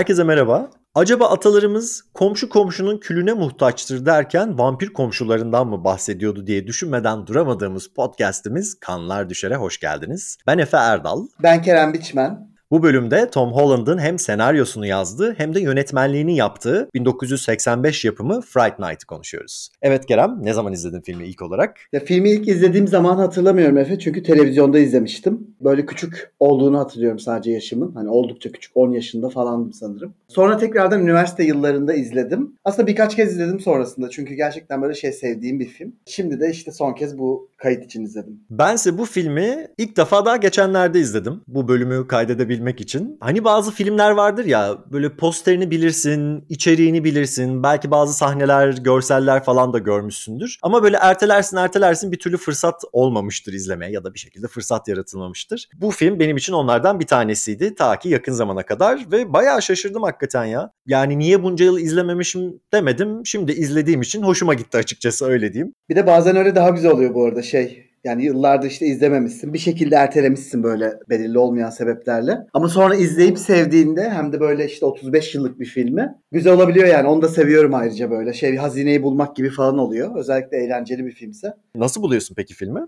Herkese merhaba. Acaba atalarımız komşu komşunun külüne muhtaçtır derken vampir komşularından mı bahsediyordu diye düşünmeden duramadığımız podcast'imiz Kanlar Düşer'e hoş geldiniz. Ben Efe Erdal. Ben Kerem Biçmen. Bu bölümde Tom Holland'ın hem senaryosunu yazdığı hem de yönetmenliğini yaptığı 1985 yapımı Fright Night'ı konuşuyoruz. Evet Kerem, ne zaman izledin filmi ilk olarak? Ya filmi ilk izlediğim zaman hatırlamıyorum Efe çünkü televizyonda izlemiştim. Böyle küçük olduğunu hatırlıyorum sadece yaşımın. Hani oldukça küçük 10 yaşında falandım sanırım. Sonra tekrardan üniversite yıllarında izledim. Aslında birkaç kez izledim sonrasında çünkü gerçekten böyle şey sevdiğim bir film. Şimdi de işte son kez bu kayıt için izledim. Bense bu filmi ilk defa daha geçenlerde izledim. Bu bölümü kaydedebilmek için. Hani bazı filmler vardır ya böyle posterini bilirsin, içeriğini bilirsin. Belki bazı sahneler, görseller falan da görmüşsündür. Ama böyle ertelersin ertelersin bir türlü fırsat olmamıştır izlemeye ya da bir şekilde fırsat yaratılmamıştır. Bu film benim için onlardan bir tanesiydi ta ki yakın zamana kadar ve bayağı şaşırdım hakikaten ya. Yani niye bunca yıl izlememişim demedim. Şimdi izlediğim için hoşuma gitti açıkçası öyle diyeyim. Bir de bazen öyle daha güzel oluyor bu arada şey. Yani yıllardır işte izlememişsin. Bir şekilde ertelemişsin böyle belirli olmayan sebeplerle. Ama sonra izleyip sevdiğinde hem de böyle işte 35 yıllık bir filmi güzel olabiliyor yani. Onu da seviyorum ayrıca böyle. Şey hazineyi bulmak gibi falan oluyor. Özellikle eğlenceli bir filmse. Nasıl buluyorsun peki filmi?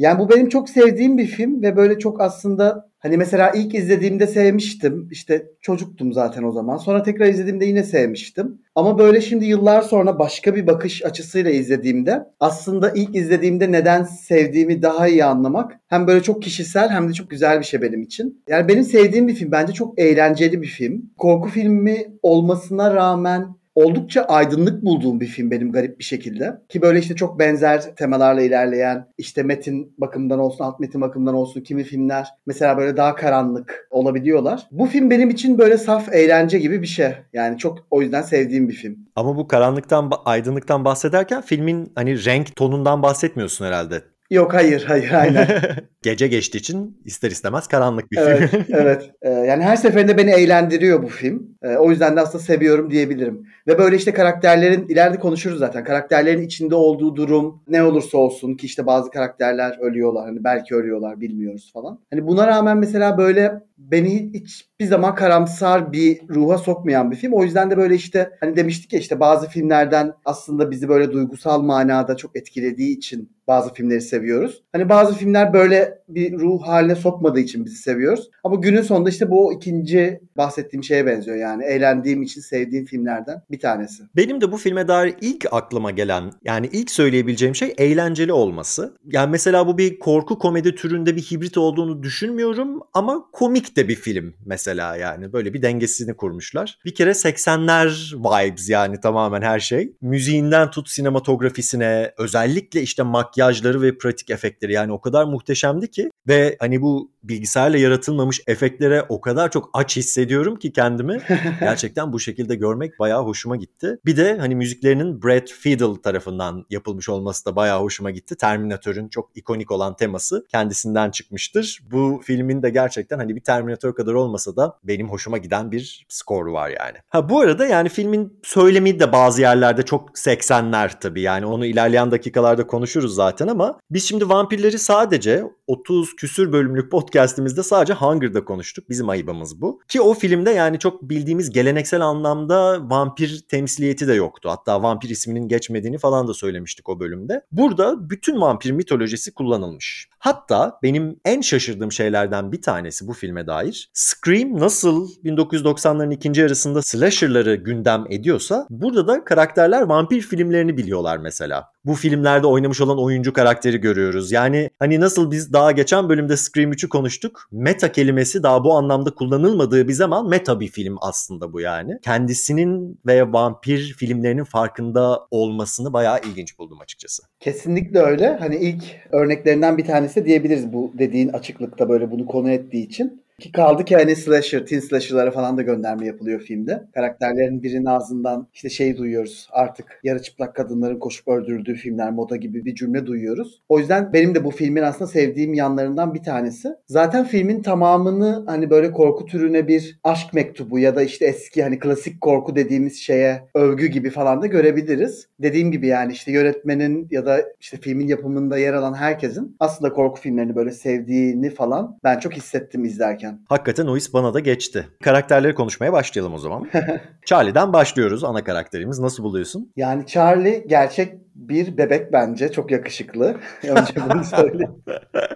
Yani bu benim çok sevdiğim bir film ve böyle çok aslında hani mesela ilk izlediğimde sevmiştim. İşte çocuktum zaten o zaman. Sonra tekrar izlediğimde yine sevmiştim. Ama böyle şimdi yıllar sonra başka bir bakış açısıyla izlediğimde aslında ilk izlediğimde neden sevdiğimi daha iyi anlamak hem böyle çok kişisel hem de çok güzel bir şey benim için. Yani benim sevdiğim bir film. Bence çok eğlenceli bir film. Korku filmi olmasına rağmen oldukça aydınlık bulduğum bir film benim garip bir şekilde. Ki böyle işte çok benzer temalarla ilerleyen işte metin bakımından olsun alt metin bakımından olsun kimi filmler mesela böyle daha karanlık olabiliyorlar. Bu film benim için böyle saf eğlence gibi bir şey. Yani çok o yüzden sevdiğim bir film. Ama bu karanlıktan aydınlıktan bahsederken filmin hani renk tonundan bahsetmiyorsun herhalde. Yok hayır hayır aynen. Gece geçtiği için ister istemez karanlık bir evet, film. evet. Ee, yani her seferinde beni eğlendiriyor bu film. Ee, o yüzden de aslında seviyorum diyebilirim. Ve böyle işte karakterlerin ileride konuşuruz zaten. Karakterlerin içinde olduğu durum ne olursa olsun ki işte bazı karakterler ölüyorlar. Hani belki ölüyorlar bilmiyoruz falan. Hani buna rağmen mesela böyle beni hiçbir zaman karamsar bir ruha sokmayan bir film. O yüzden de böyle işte hani demiştik ya işte bazı filmlerden aslında bizi böyle duygusal manada çok etkilediği için bazı filmleri seviyoruz. Hani bazı filmler böyle bir ruh haline sokmadığı için bizi seviyoruz. Ama günün sonunda işte bu ikinci bahsettiğim şeye benziyor yani. Eğlendiğim için sevdiğim filmlerden bir tanesi. Benim de bu filme dair ilk aklıma gelen yani ilk söyleyebileceğim şey eğlenceli olması. Yani mesela bu bir korku komedi türünde bir hibrit olduğunu düşünmüyorum ama komik de bir film mesela yani. Böyle bir dengesini kurmuşlar. Bir kere 80'ler vibes yani tamamen her şey. Müziğinden tut sinematografisine özellikle işte makyajları ve pratik efektleri yani o kadar muhteşemdi ki ve hani bu bilgisayarla yaratılmamış efektlere o kadar çok aç hissediyorum ki kendimi. Gerçekten bu şekilde görmek bayağı hoşuma gitti. Bir de hani müziklerinin Brad Fiedel tarafından yapılmış olması da bayağı hoşuma gitti. Terminator'ın çok ikonik olan teması kendisinden çıkmıştır. Bu filmin de gerçekten hani bir Terminator kadar olmasa da benim hoşuma giden bir skoru var yani. Ha bu arada yani filmin söylemi de bazı yerlerde çok 80'ler tabii yani onu ilerleyen dakikalarda konuşuruz zaten ama biz şimdi vampirleri sadece 30 küsür bölümlük podcastimizde sadece Hunger'da konuştuk. Bizim ayıbımız bu. Ki o filmde yani çok bildiğimiz geleneksel anlamda vampir temsiliyeti de yoktu. Hatta vampir isminin geçmediğini falan da söylemiştik o bölümde. Burada bütün vampir mitolojisi kullanılmış. Hatta benim en şaşırdığım şeylerden bir tanesi bu filme dair. Scream nasıl 1990'ların ikinci yarısında slasher'ları gündem ediyorsa burada da karakterler vampir filmlerini biliyorlar mesela. Bu filmlerde oynamış olan oyuncu karakteri görüyoruz. Yani hani nasıl biz daha geçen bölümde Scream 3'ü konuştuk. Meta kelimesi daha bu anlamda kullanılmadığı bir zaman meta bir film aslında bu yani. Kendisinin ve vampir filmlerinin farkında olmasını bayağı ilginç buldum açıkçası. Kesinlikle öyle. Hani ilk örneklerinden bir tanesi diyebiliriz bu dediğin açıklıkta böyle bunu konu ettiği için. Ki kaldı ki hani slasher, teen slasher'lara falan da gönderme yapılıyor filmde. Karakterlerin birinin ağzından işte şey duyuyoruz artık yarı çıplak kadınların koşup öldürüldüğü filmler moda gibi bir cümle duyuyoruz. O yüzden benim de bu filmin aslında sevdiğim yanlarından bir tanesi. Zaten filmin tamamını hani böyle korku türüne bir aşk mektubu ya da işte eski hani klasik korku dediğimiz şeye övgü gibi falan da görebiliriz. Dediğim gibi yani işte yönetmenin ya da işte filmin yapımında yer alan herkesin aslında korku filmlerini böyle sevdiğini falan ben çok hissettim izlerken izlerken. Hakikaten o his bana da geçti. Karakterleri konuşmaya başlayalım o zaman. Charlie'den başlıyoruz ana karakterimiz. Nasıl buluyorsun? Yani Charlie gerçek bir bebek bence. Çok yakışıklı. Önce bunu söyleyeyim.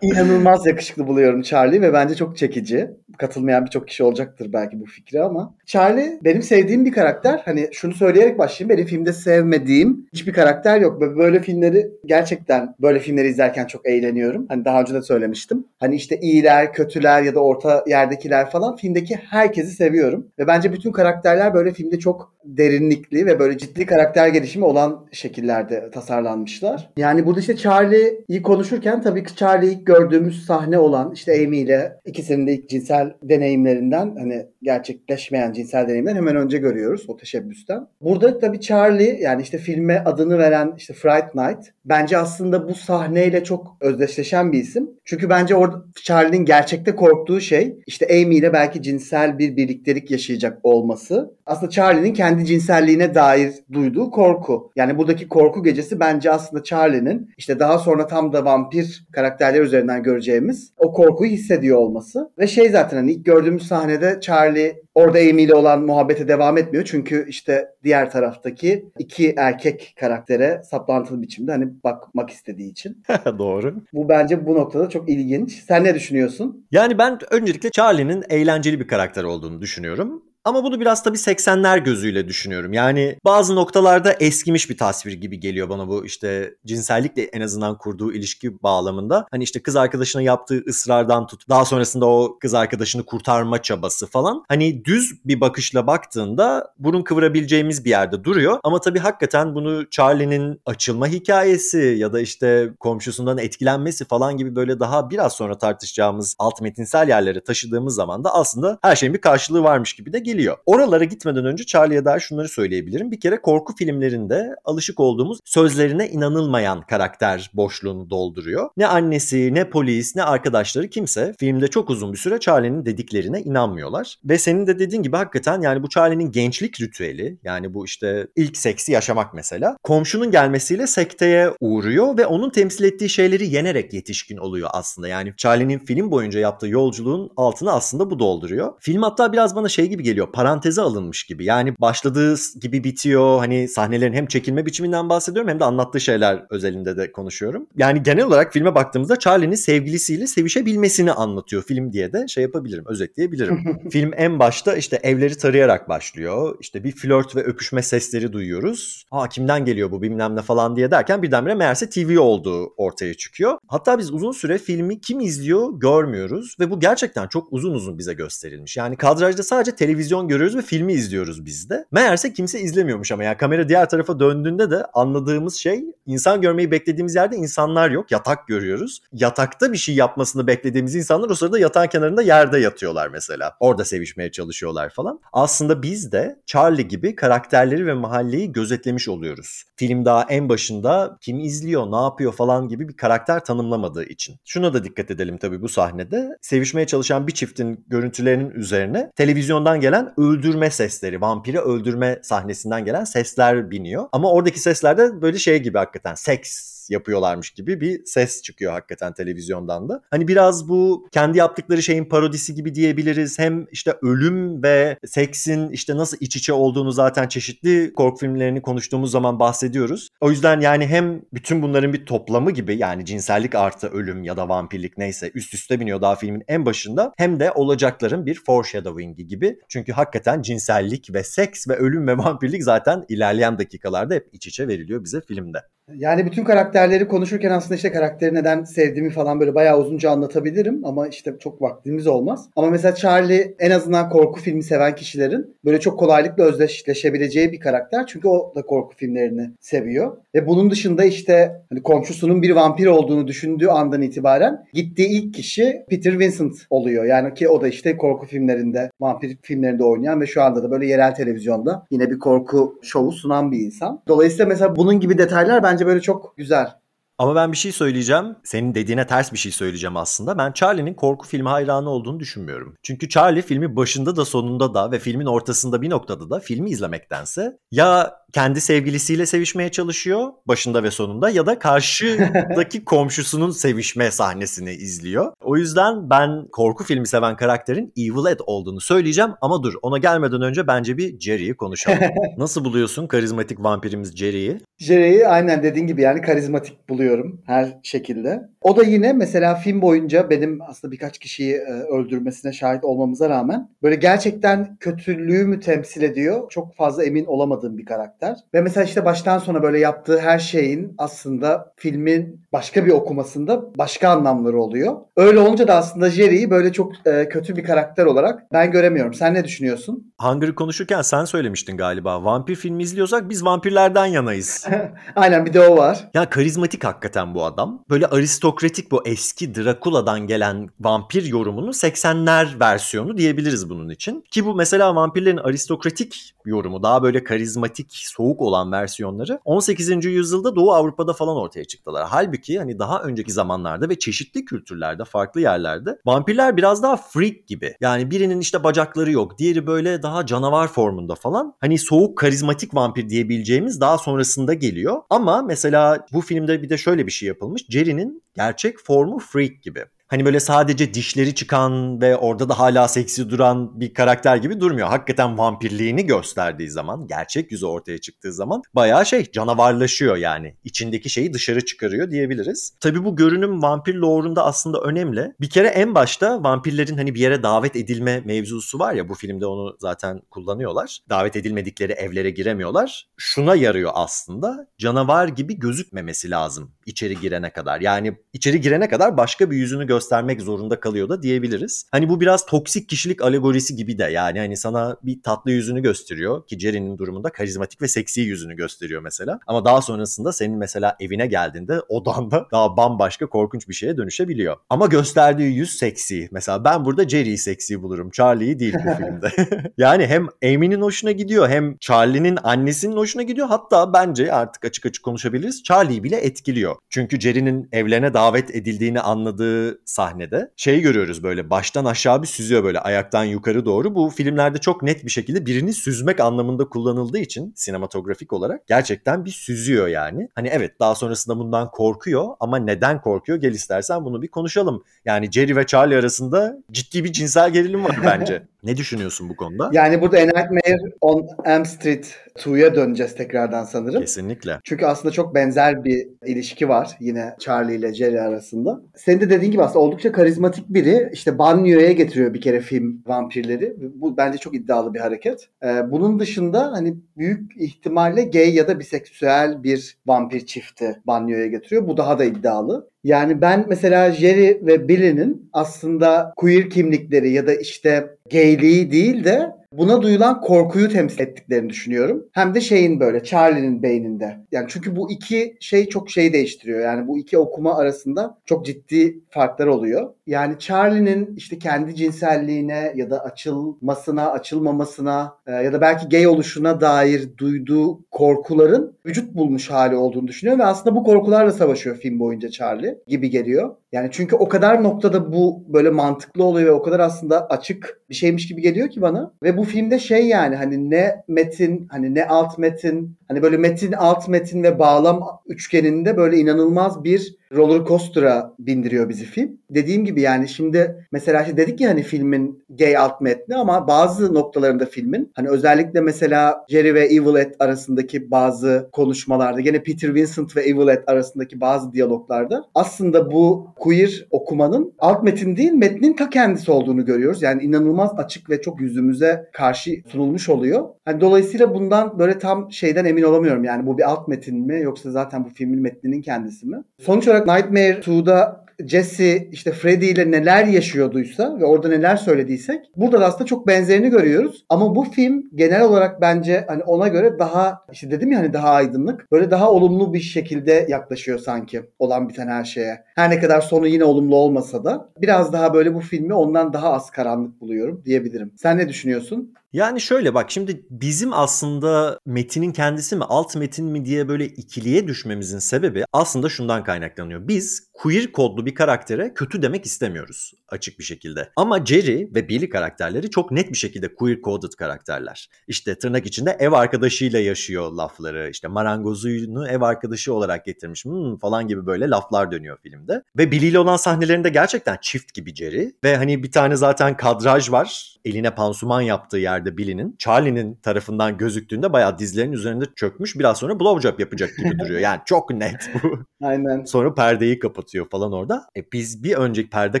İnanılmaz yakışıklı buluyorum Charlie ve bence çok çekici. Katılmayan birçok kişi olacaktır belki bu fikre ama. Charlie benim sevdiğim bir karakter. Hani şunu söyleyerek başlayayım. Benim filmde sevmediğim hiçbir karakter yok. Böyle filmleri gerçekten böyle filmleri izlerken çok eğleniyorum. Hani daha önce de söylemiştim. Hani işte iyiler, kötüler ya da orta yerdekiler falan filmdeki herkesi seviyorum. Ve bence bütün karakterler böyle filmde çok derinlikli ve böyle ciddi karakter gelişimi olan şekillerde tasarlanmışlar. Yani burada işte Charlie'yi konuşurken tabii ki Charlie ilk gördüğümüz sahne olan işte Amy ile ikisinin de ilk cinsel deneyimlerinden hani gerçekleşmeyen cinsel deneyimden hemen önce görüyoruz o teşebbüsten. Burada tabii Charlie yani işte filme adını veren işte Fright Night bence aslında bu sahneyle çok özdeşleşen bir isim. Çünkü bence orada Charlie'nin gerçekte korktuğu şey işte Amy ile belki cinsel bir birliktelik yaşayacak olması. Aslında Charlie'nin kendi cinselliğine dair duyduğu korku. Yani buradaki korku gecesi bence aslında Charlie'nin işte daha sonra tam da vampir karakterler üzerinden göreceğimiz o korkuyu hissediyor olması. Ve şey zaten hani ilk gördüğümüz sahnede Charlie orada Amy ile olan muhabbete devam etmiyor. Çünkü işte diğer taraftaki iki erkek karaktere saplantılı biçimde hani bakmak istediği için. Doğru. Bu bence bu noktada çok ilginç. Sen ne düşünüyorsun? Yani ben öncelikle Charlie'nin eğlenceli bir karakter olduğunu düşünüyorum. Ama bunu biraz tabii 80'ler gözüyle düşünüyorum. Yani bazı noktalarda eskimiş bir tasvir gibi geliyor bana bu işte cinsellikle en azından kurduğu ilişki bağlamında. Hani işte kız arkadaşına yaptığı ısrardan tut. Daha sonrasında o kız arkadaşını kurtarma çabası falan. Hani düz bir bakışla baktığında burun kıvırabileceğimiz bir yerde duruyor. Ama tabii hakikaten bunu Charlie'nin açılma hikayesi ya da işte komşusundan etkilenmesi falan gibi böyle daha biraz sonra tartışacağımız alt metinsel yerlere taşıdığımız zaman da aslında her şeyin bir karşılığı varmış gibi de geliyor geliyor. Oralara gitmeden önce Charlie'ye dair şunları söyleyebilirim. Bir kere korku filmlerinde alışık olduğumuz sözlerine inanılmayan karakter boşluğunu dolduruyor. Ne annesi, ne polis, ne arkadaşları kimse filmde çok uzun bir süre Charlie'nin dediklerine inanmıyorlar. Ve senin de dediğin gibi hakikaten yani bu Charlie'nin gençlik ritüeli yani bu işte ilk seksi yaşamak mesela komşunun gelmesiyle sekteye uğruyor ve onun temsil ettiği şeyleri yenerek yetişkin oluyor aslında. Yani Charlie'nin film boyunca yaptığı yolculuğun altını aslında bu dolduruyor. Film hatta biraz bana şey gibi geliyor paranteze alınmış gibi. Yani başladığı gibi bitiyor. Hani sahnelerin hem çekilme biçiminden bahsediyorum hem de anlattığı şeyler özelinde de konuşuyorum. Yani genel olarak filme baktığımızda Charlie'nin sevgilisiyle sevişebilmesini anlatıyor film diye de şey yapabilirim, özetleyebilirim. film en başta işte evleri tarayarak başlıyor. İşte bir flört ve öpüşme sesleri duyuyoruz. Aa kimden geliyor bu bilmem ne falan diye derken birdenbire meğerse TV olduğu ortaya çıkıyor. Hatta biz uzun süre filmi kim izliyor görmüyoruz ve bu gerçekten çok uzun uzun bize gösterilmiş. Yani kadrajda sadece televizyon görüyoruz ve filmi izliyoruz biz de. Meğerse kimse izlemiyormuş ama ya kamera diğer tarafa döndüğünde de anladığımız şey insan görmeyi beklediğimiz yerde insanlar yok. Yatak görüyoruz. Yatakta bir şey yapmasını beklediğimiz insanlar o sırada yatağın kenarında yerde yatıyorlar mesela. Orada sevişmeye çalışıyorlar falan. Aslında biz de Charlie gibi karakterleri ve mahalleyi gözetlemiş oluyoruz. Film daha en başında kim izliyor, ne yapıyor falan gibi bir karakter tanımlamadığı için. Şuna da dikkat edelim tabii bu sahnede. Sevişmeye çalışan bir çiftin görüntülerinin üzerine televizyondan gelen öldürme sesleri, vampiri öldürme sahnesinden gelen sesler biniyor. Ama oradaki sesler de böyle şey gibi hakikaten seks yapıyorlarmış gibi bir ses çıkıyor hakikaten televizyondan da. Hani biraz bu kendi yaptıkları şeyin parodisi gibi diyebiliriz. Hem işte ölüm ve seksin işte nasıl iç içe olduğunu zaten çeşitli korku filmlerini konuştuğumuz zaman bahsediyoruz. O yüzden yani hem bütün bunların bir toplamı gibi yani cinsellik artı ölüm ya da vampirlik neyse üst üste biniyor daha filmin en başında hem de olacakların bir foreshadowing'i gibi. Çünkü hakikaten cinsellik ve seks ve ölüm ve vampirlik zaten ilerleyen dakikalarda hep iç içe veriliyor bize filmde. Yani bütün karakterleri konuşurken aslında işte karakteri neden sevdiğimi falan böyle bayağı uzunca anlatabilirim ama işte çok vaktimiz olmaz. Ama mesela Charlie en azından korku filmi seven kişilerin böyle çok kolaylıkla özdeşleşebileceği bir karakter. Çünkü o da korku filmlerini seviyor. Ve bunun dışında işte hani komşusunun bir vampir olduğunu düşündüğü andan itibaren gittiği ilk kişi Peter Vincent oluyor. Yani ki o da işte korku filmlerinde, vampir filmlerinde oynayan ve şu anda da böyle yerel televizyonda yine bir korku şovu sunan bir insan. Dolayısıyla mesela bunun gibi detaylar bence böyle çok güzel. Ama ben bir şey söyleyeceğim. Senin dediğine ters bir şey söyleyeceğim aslında. Ben Charlie'nin korku filmi hayranı olduğunu düşünmüyorum. Çünkü Charlie filmi başında da sonunda da ve filmin ortasında bir noktada da filmi izlemektense ya kendi sevgilisiyle sevişmeye çalışıyor başında ve sonunda ya da karşıdaki komşusunun sevişme sahnesini izliyor. O yüzden ben korku filmi seven karakterin Evil Ed olduğunu söyleyeceğim ama dur ona gelmeden önce bence bir Jerry'i konuşalım. Nasıl buluyorsun karizmatik vampirimiz Jerry'i? Jerry'i aynen dediğin gibi yani karizmatik buluyorum her şekilde. O da yine mesela film boyunca benim aslında birkaç kişiyi e, öldürmesine şahit olmamıza rağmen böyle gerçekten kötülüğü mü temsil ediyor çok fazla emin olamadığım bir karakter. Ve mesela işte baştan sona böyle yaptığı her şeyin aslında filmin başka bir okumasında başka anlamları oluyor. Öyle olunca da aslında Jerry'i böyle çok e, kötü bir karakter olarak ben göremiyorum. Sen ne düşünüyorsun? Hunger'ı konuşurken sen söylemiştin galiba. Vampir filmi izliyorsak biz vampirlerden yanayız. Aynen bir de o var. Ya karizmatik hakikaten bu adam. Böyle aristokratik bu eski Drakula'dan gelen vampir yorumunun 80'ler versiyonu diyebiliriz bunun için. Ki bu mesela vampirlerin aristokratik yorumu daha böyle karizmatik, soğuk olan versiyonları 18. yüzyılda Doğu Avrupa'da falan ortaya çıktılar. Halbuki hani daha önceki zamanlarda ve çeşitli kültürlerde, farklı yerlerde vampirler biraz daha freak gibi. Yani birinin işte bacakları yok, diğeri böyle daha canavar formunda falan. Hani soğuk karizmatik vampir diyebileceğimiz daha sonrasında geliyor. Ama mesela bu filmde bir de şöyle bir şey yapılmış. Jerry'nin gerçek formu freak gibi hani böyle sadece dişleri çıkan ve orada da hala seksi duran bir karakter gibi durmuyor. Hakikaten vampirliğini gösterdiği zaman, gerçek yüzü ortaya çıktığı zaman bayağı şey canavarlaşıyor yani. İçindeki şeyi dışarı çıkarıyor diyebiliriz. Tabi bu görünüm vampir lore'unda aslında önemli. Bir kere en başta vampirlerin hani bir yere davet edilme mevzusu var ya bu filmde onu zaten kullanıyorlar. Davet edilmedikleri evlere giremiyorlar. Şuna yarıyor aslında. Canavar gibi gözükmemesi lazım içeri girene kadar. Yani içeri girene kadar başka bir yüzünü göstermek zorunda kalıyor da diyebiliriz. Hani bu biraz toksik kişilik alegorisi gibi de yani hani sana bir tatlı yüzünü gösteriyor ki Jerry'nin durumunda karizmatik ve seksi yüzünü gösteriyor mesela. Ama daha sonrasında senin mesela evine geldiğinde odanda daha bambaşka korkunç bir şeye dönüşebiliyor. Ama gösterdiği yüz seksi. Mesela ben burada Jerry'i seksi bulurum. Charlie'yi değil bu filmde. yani hem Amy'nin hoşuna gidiyor hem Charlie'nin annesinin hoşuna gidiyor. Hatta bence artık açık açık konuşabiliriz. Charlie'yi bile etkiliyor. Çünkü Jerry'nin evlerine davet edildiğini anladığı sahnede şeyi görüyoruz böyle baştan aşağı bir süzüyor böyle ayaktan yukarı doğru. Bu filmlerde çok net bir şekilde birini süzmek anlamında kullanıldığı için sinematografik olarak gerçekten bir süzüyor yani. Hani evet daha sonrasında bundan korkuyor ama neden korkuyor gel istersen bunu bir konuşalım. Yani Jerry ve Charlie arasında ciddi bir cinsel gerilim var bence. ne düşünüyorsun bu konuda? Yani burada Nightmare on Elm Street 2'ya döneceğiz tekrardan sanırım. Kesinlikle. Çünkü aslında çok benzer bir ilişki var yine Charlie ile Jerry arasında. Senin de dediğin gibi aslında oldukça karizmatik biri. İşte banyoya getiriyor bir kere film vampirleri. Bu bence çok iddialı bir hareket. Ee, bunun dışında hani büyük ihtimalle gay ya da biseksüel bir vampir çifti banyoya getiriyor. Bu daha da iddialı. Yani ben mesela Jerry ve Billy'nin aslında queer kimlikleri ya da işte gayliği değil de buna duyulan korkuyu temsil ettiklerini düşünüyorum. Hem de şeyin böyle Charlie'nin beyninde. Yani çünkü bu iki şey çok şey değiştiriyor. Yani bu iki okuma arasında çok ciddi farklar oluyor. Yani Charlie'nin işte kendi cinselliğine ya da açılmasına, açılmamasına e, ya da belki gay oluşuna dair duyduğu korkuların vücut bulmuş hali olduğunu düşünüyorum ve aslında bu korkularla savaşıyor film boyunca Charlie gibi geliyor. Yani çünkü o kadar noktada bu böyle mantıklı oluyor ve o kadar aslında açık bir şeymiş gibi geliyor ki bana. Ve bu filmde şey yani hani ne metin hani ne alt metin hani böyle metin alt metin ve bağlam üçgeninde böyle inanılmaz bir roller coaster'a bindiriyor bizi film. Dediğim gibi yani şimdi mesela işte dedik ya hani filmin gay alt metni ama bazı noktalarında filmin hani özellikle mesela Jerry ve Evil Ed arasındaki bazı konuşmalarda gene Peter Vincent ve Evil Ed arasındaki bazı diyaloglarda aslında bu queer okumanın alt metin değil metnin ta kendisi olduğunu görüyoruz. Yani inanılmaz açık ve çok yüzümüze karşı sunulmuş oluyor. Hani dolayısıyla bundan böyle tam şeyden emin olamıyorum. Yani bu bir alt metin mi yoksa zaten bu filmin metninin kendisi mi? Sonuç olarak Nightmare 2'da Jesse işte Freddy ile neler yaşıyorduysa ve orada neler söylediysek burada da aslında çok benzerini görüyoruz. Ama bu film genel olarak bence hani ona göre daha işte dedim ya hani daha aydınlık. Böyle daha olumlu bir şekilde yaklaşıyor sanki olan biten her şeye. Her ne kadar sonu yine olumlu olmasa da biraz daha böyle bu filmi ondan daha az karanlık buluyorum diyebilirim. Sen ne düşünüyorsun? Yani şöyle bak şimdi bizim aslında metinin kendisi mi alt metin mi diye böyle ikiliye düşmemizin sebebi aslında şundan kaynaklanıyor. Biz queer kodlu bir karaktere kötü demek istemiyoruz açık bir şekilde. Ama Jerry ve Billy karakterleri çok net bir şekilde queer coded karakterler. İşte tırnak içinde ev arkadaşıyla yaşıyor lafları. İşte marangozunu ev arkadaşı olarak getirmiş hmm, falan gibi böyle laflar dönüyor filmde. Ve Billy ile olan sahnelerinde gerçekten çift gibi Jerry. Ve hani bir tane zaten kadraj var. Eline pansuman yaptığı yerde Billy'nin. Charlie'nin tarafından gözüktüğünde bayağı dizlerinin üzerinde çökmüş. Biraz sonra blowjob yapacak gibi duruyor. Yani çok net bu. Aynen. Sonra perdeyi kapatıyor falan orada. E biz bir önceki perde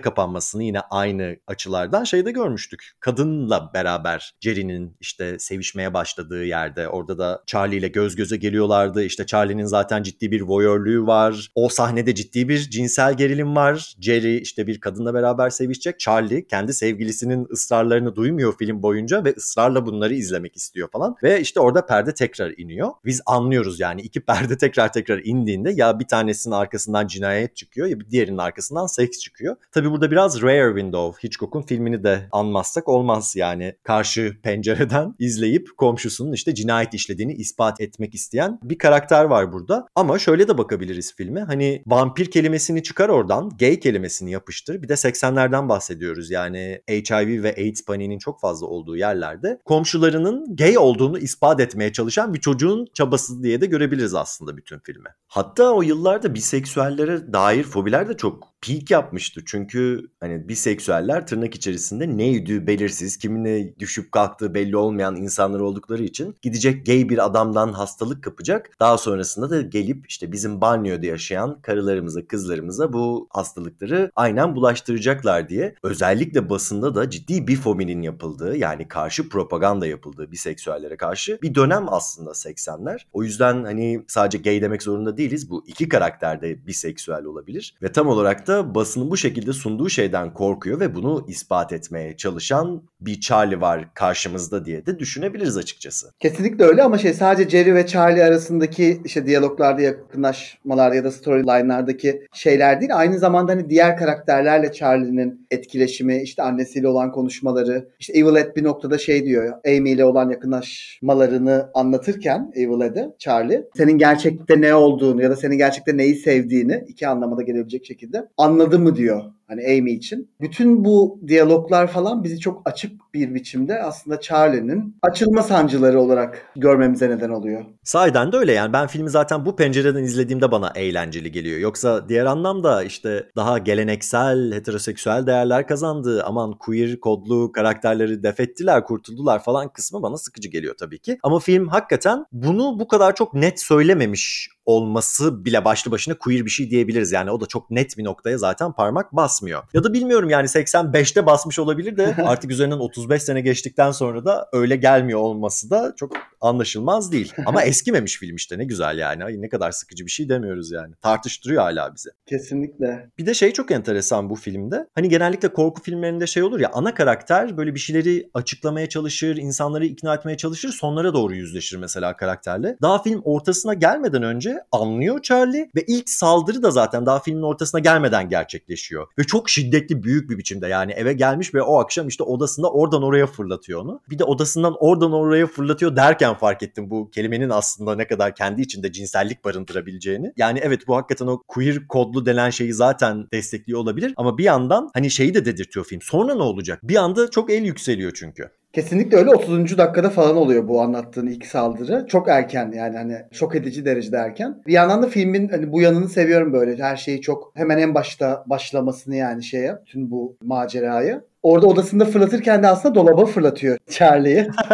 kapanmasını yine aynı açılardan şeyde görmüştük. Kadınla beraber Jerry'nin işte sevişmeye başladığı yerde orada da Charlie ile göz göze geliyorlardı. İşte Charlie'nin zaten ciddi bir voyörlüğü var. O sahnede ciddi bir cinsel gerilim var. Jerry işte bir kadınla beraber sevişecek. Charlie kendi sevgilisinin ısrarlarını duymuyor film boyunca ve ısrarla bunları izlemek istiyor falan. Ve işte orada perde tekrar iniyor. Biz anlıyoruz yani iki perde tekrar tekrar indiğinde ya bir tanesinin arkasından cinayet çıkıyor ya diğerinin arkasından seks çıkıyor. Tabi burada biraz Rare Window Hitchcock'un filmini de anmazsak olmaz yani. Karşı pencereden izleyip komşusunun işte cinayet işlediğini ispat etmek isteyen bir karakter var burada. Ama şöyle de bakabiliriz filme. Hani vampir kelimesini çıkar oradan, gay kelimesini yapıştır. Bir de 80'lerden bahsediyoruz. Yani HIV ve AIDS paniğinin çok fazla olduğu yerlerde komşularının gay olduğunu ispat etmeye çalışan bir çocuğun çabası diye de görebiliriz aslında bütün filmi. Hatta o yıllarda biseksüellere dair fobiler de çok peak yapmıştı. Çünkü hani biseksüeller tırnak içerisinde neydi belirsiz, kiminle düşüp kalktığı belli olmayan insanlar oldukları için gidecek gay bir adamdan hastalık kapacak. Daha sonrasında da gelip işte bizim banyoda yaşayan karılarımıza, kızlarımıza bu hastalıkları aynen bulaştıracaklar diye özellikle basında da ciddi bir fobinin yapıldığı yani karşı propaganda yapıldığı biseksüellere karşı bir dönem aslında 80'ler. O yüzden hani sadece gay demek zorunda değiliz. Bu iki karakter de biseksüel olabilir ve tam olarak da basının bu şekilde sunduğu şeyden korkuyor ve bunu ispat etmeye çalışan bir Charlie var karşımızda diye de düşünebiliriz açıkçası. Kesinlikle öyle ama şey sadece Jerry ve Charlie arasındaki işte diyaloglarda yakınlaşmalar ya da storyline'lardaki şeyler değil. Aynı zamanda hani diğer karakterlerle Charlie'nin etkileşimi, işte annesiyle olan konuşmaları, işte Evil Ed bir noktada şey diyor. Amy ile olan yakınlaşmalarını anlatırken Evil Ed'e Charlie senin gerçekte ne olduğunu ya da senin gerçekte neyi sevdiğini iki anlamada gelebilecek şekilde anladı mı diyor hani Amy için. Bütün bu diyaloglar falan bizi çok açık bir biçimde aslında Charlie'nin açılma sancıları olarak görmemize neden oluyor. Sahiden de öyle yani ben filmi zaten bu pencereden izlediğimde bana eğlenceli geliyor. Yoksa diğer anlamda işte daha geleneksel heteroseksüel değerler kazandı. Aman queer kodlu karakterleri defettiler, kurtuldular falan kısmı bana sıkıcı geliyor tabii ki. Ama film hakikaten bunu bu kadar çok net söylememiş olması bile başlı başına queer bir şey diyebiliriz. Yani o da çok net bir noktaya zaten parmak basmıyor. Ya da bilmiyorum yani 85'te basmış olabilir de artık üzerinden 35 sene geçtikten sonra da öyle gelmiyor olması da çok anlaşılmaz değil. Ama eskimemiş film işte ne güzel yani. Ay ne kadar sıkıcı bir şey demiyoruz yani. Tartıştırıyor hala bizi. Kesinlikle. Bir de şey çok enteresan bu filmde. Hani genellikle korku filmlerinde şey olur ya ana karakter böyle bir şeyleri açıklamaya çalışır, insanları ikna etmeye çalışır, sonlara doğru yüzleşir mesela karakterle. Daha film ortasına gelmeden önce anlıyor Charlie ve ilk saldırı da zaten daha filmin ortasına gelmeden gerçekleşiyor. Ve çok şiddetli büyük bir biçimde yani eve gelmiş ve o akşam işte odasında oradan oraya fırlatıyor onu. Bir de odasından oradan oraya fırlatıyor derken fark ettim bu kelimenin aslında ne kadar kendi içinde cinsellik barındırabileceğini. Yani evet bu hakikaten o queer kodlu denen şeyi zaten destekliyor olabilir ama bir yandan hani şeyi de dedirtiyor film. Sonra ne olacak? Bir anda çok el yükseliyor çünkü. Kesinlikle öyle 30. dakikada falan oluyor bu anlattığın ilk saldırı. Çok erken yani hani şok edici derecede erken. Bir yandan da filmin hani bu yanını seviyorum böyle. Her şeyi çok hemen en başta başlamasını yani şeye tüm bu maceraya. Orada odasında fırlatırken de aslında dolaba fırlatıyor Charlie'yi.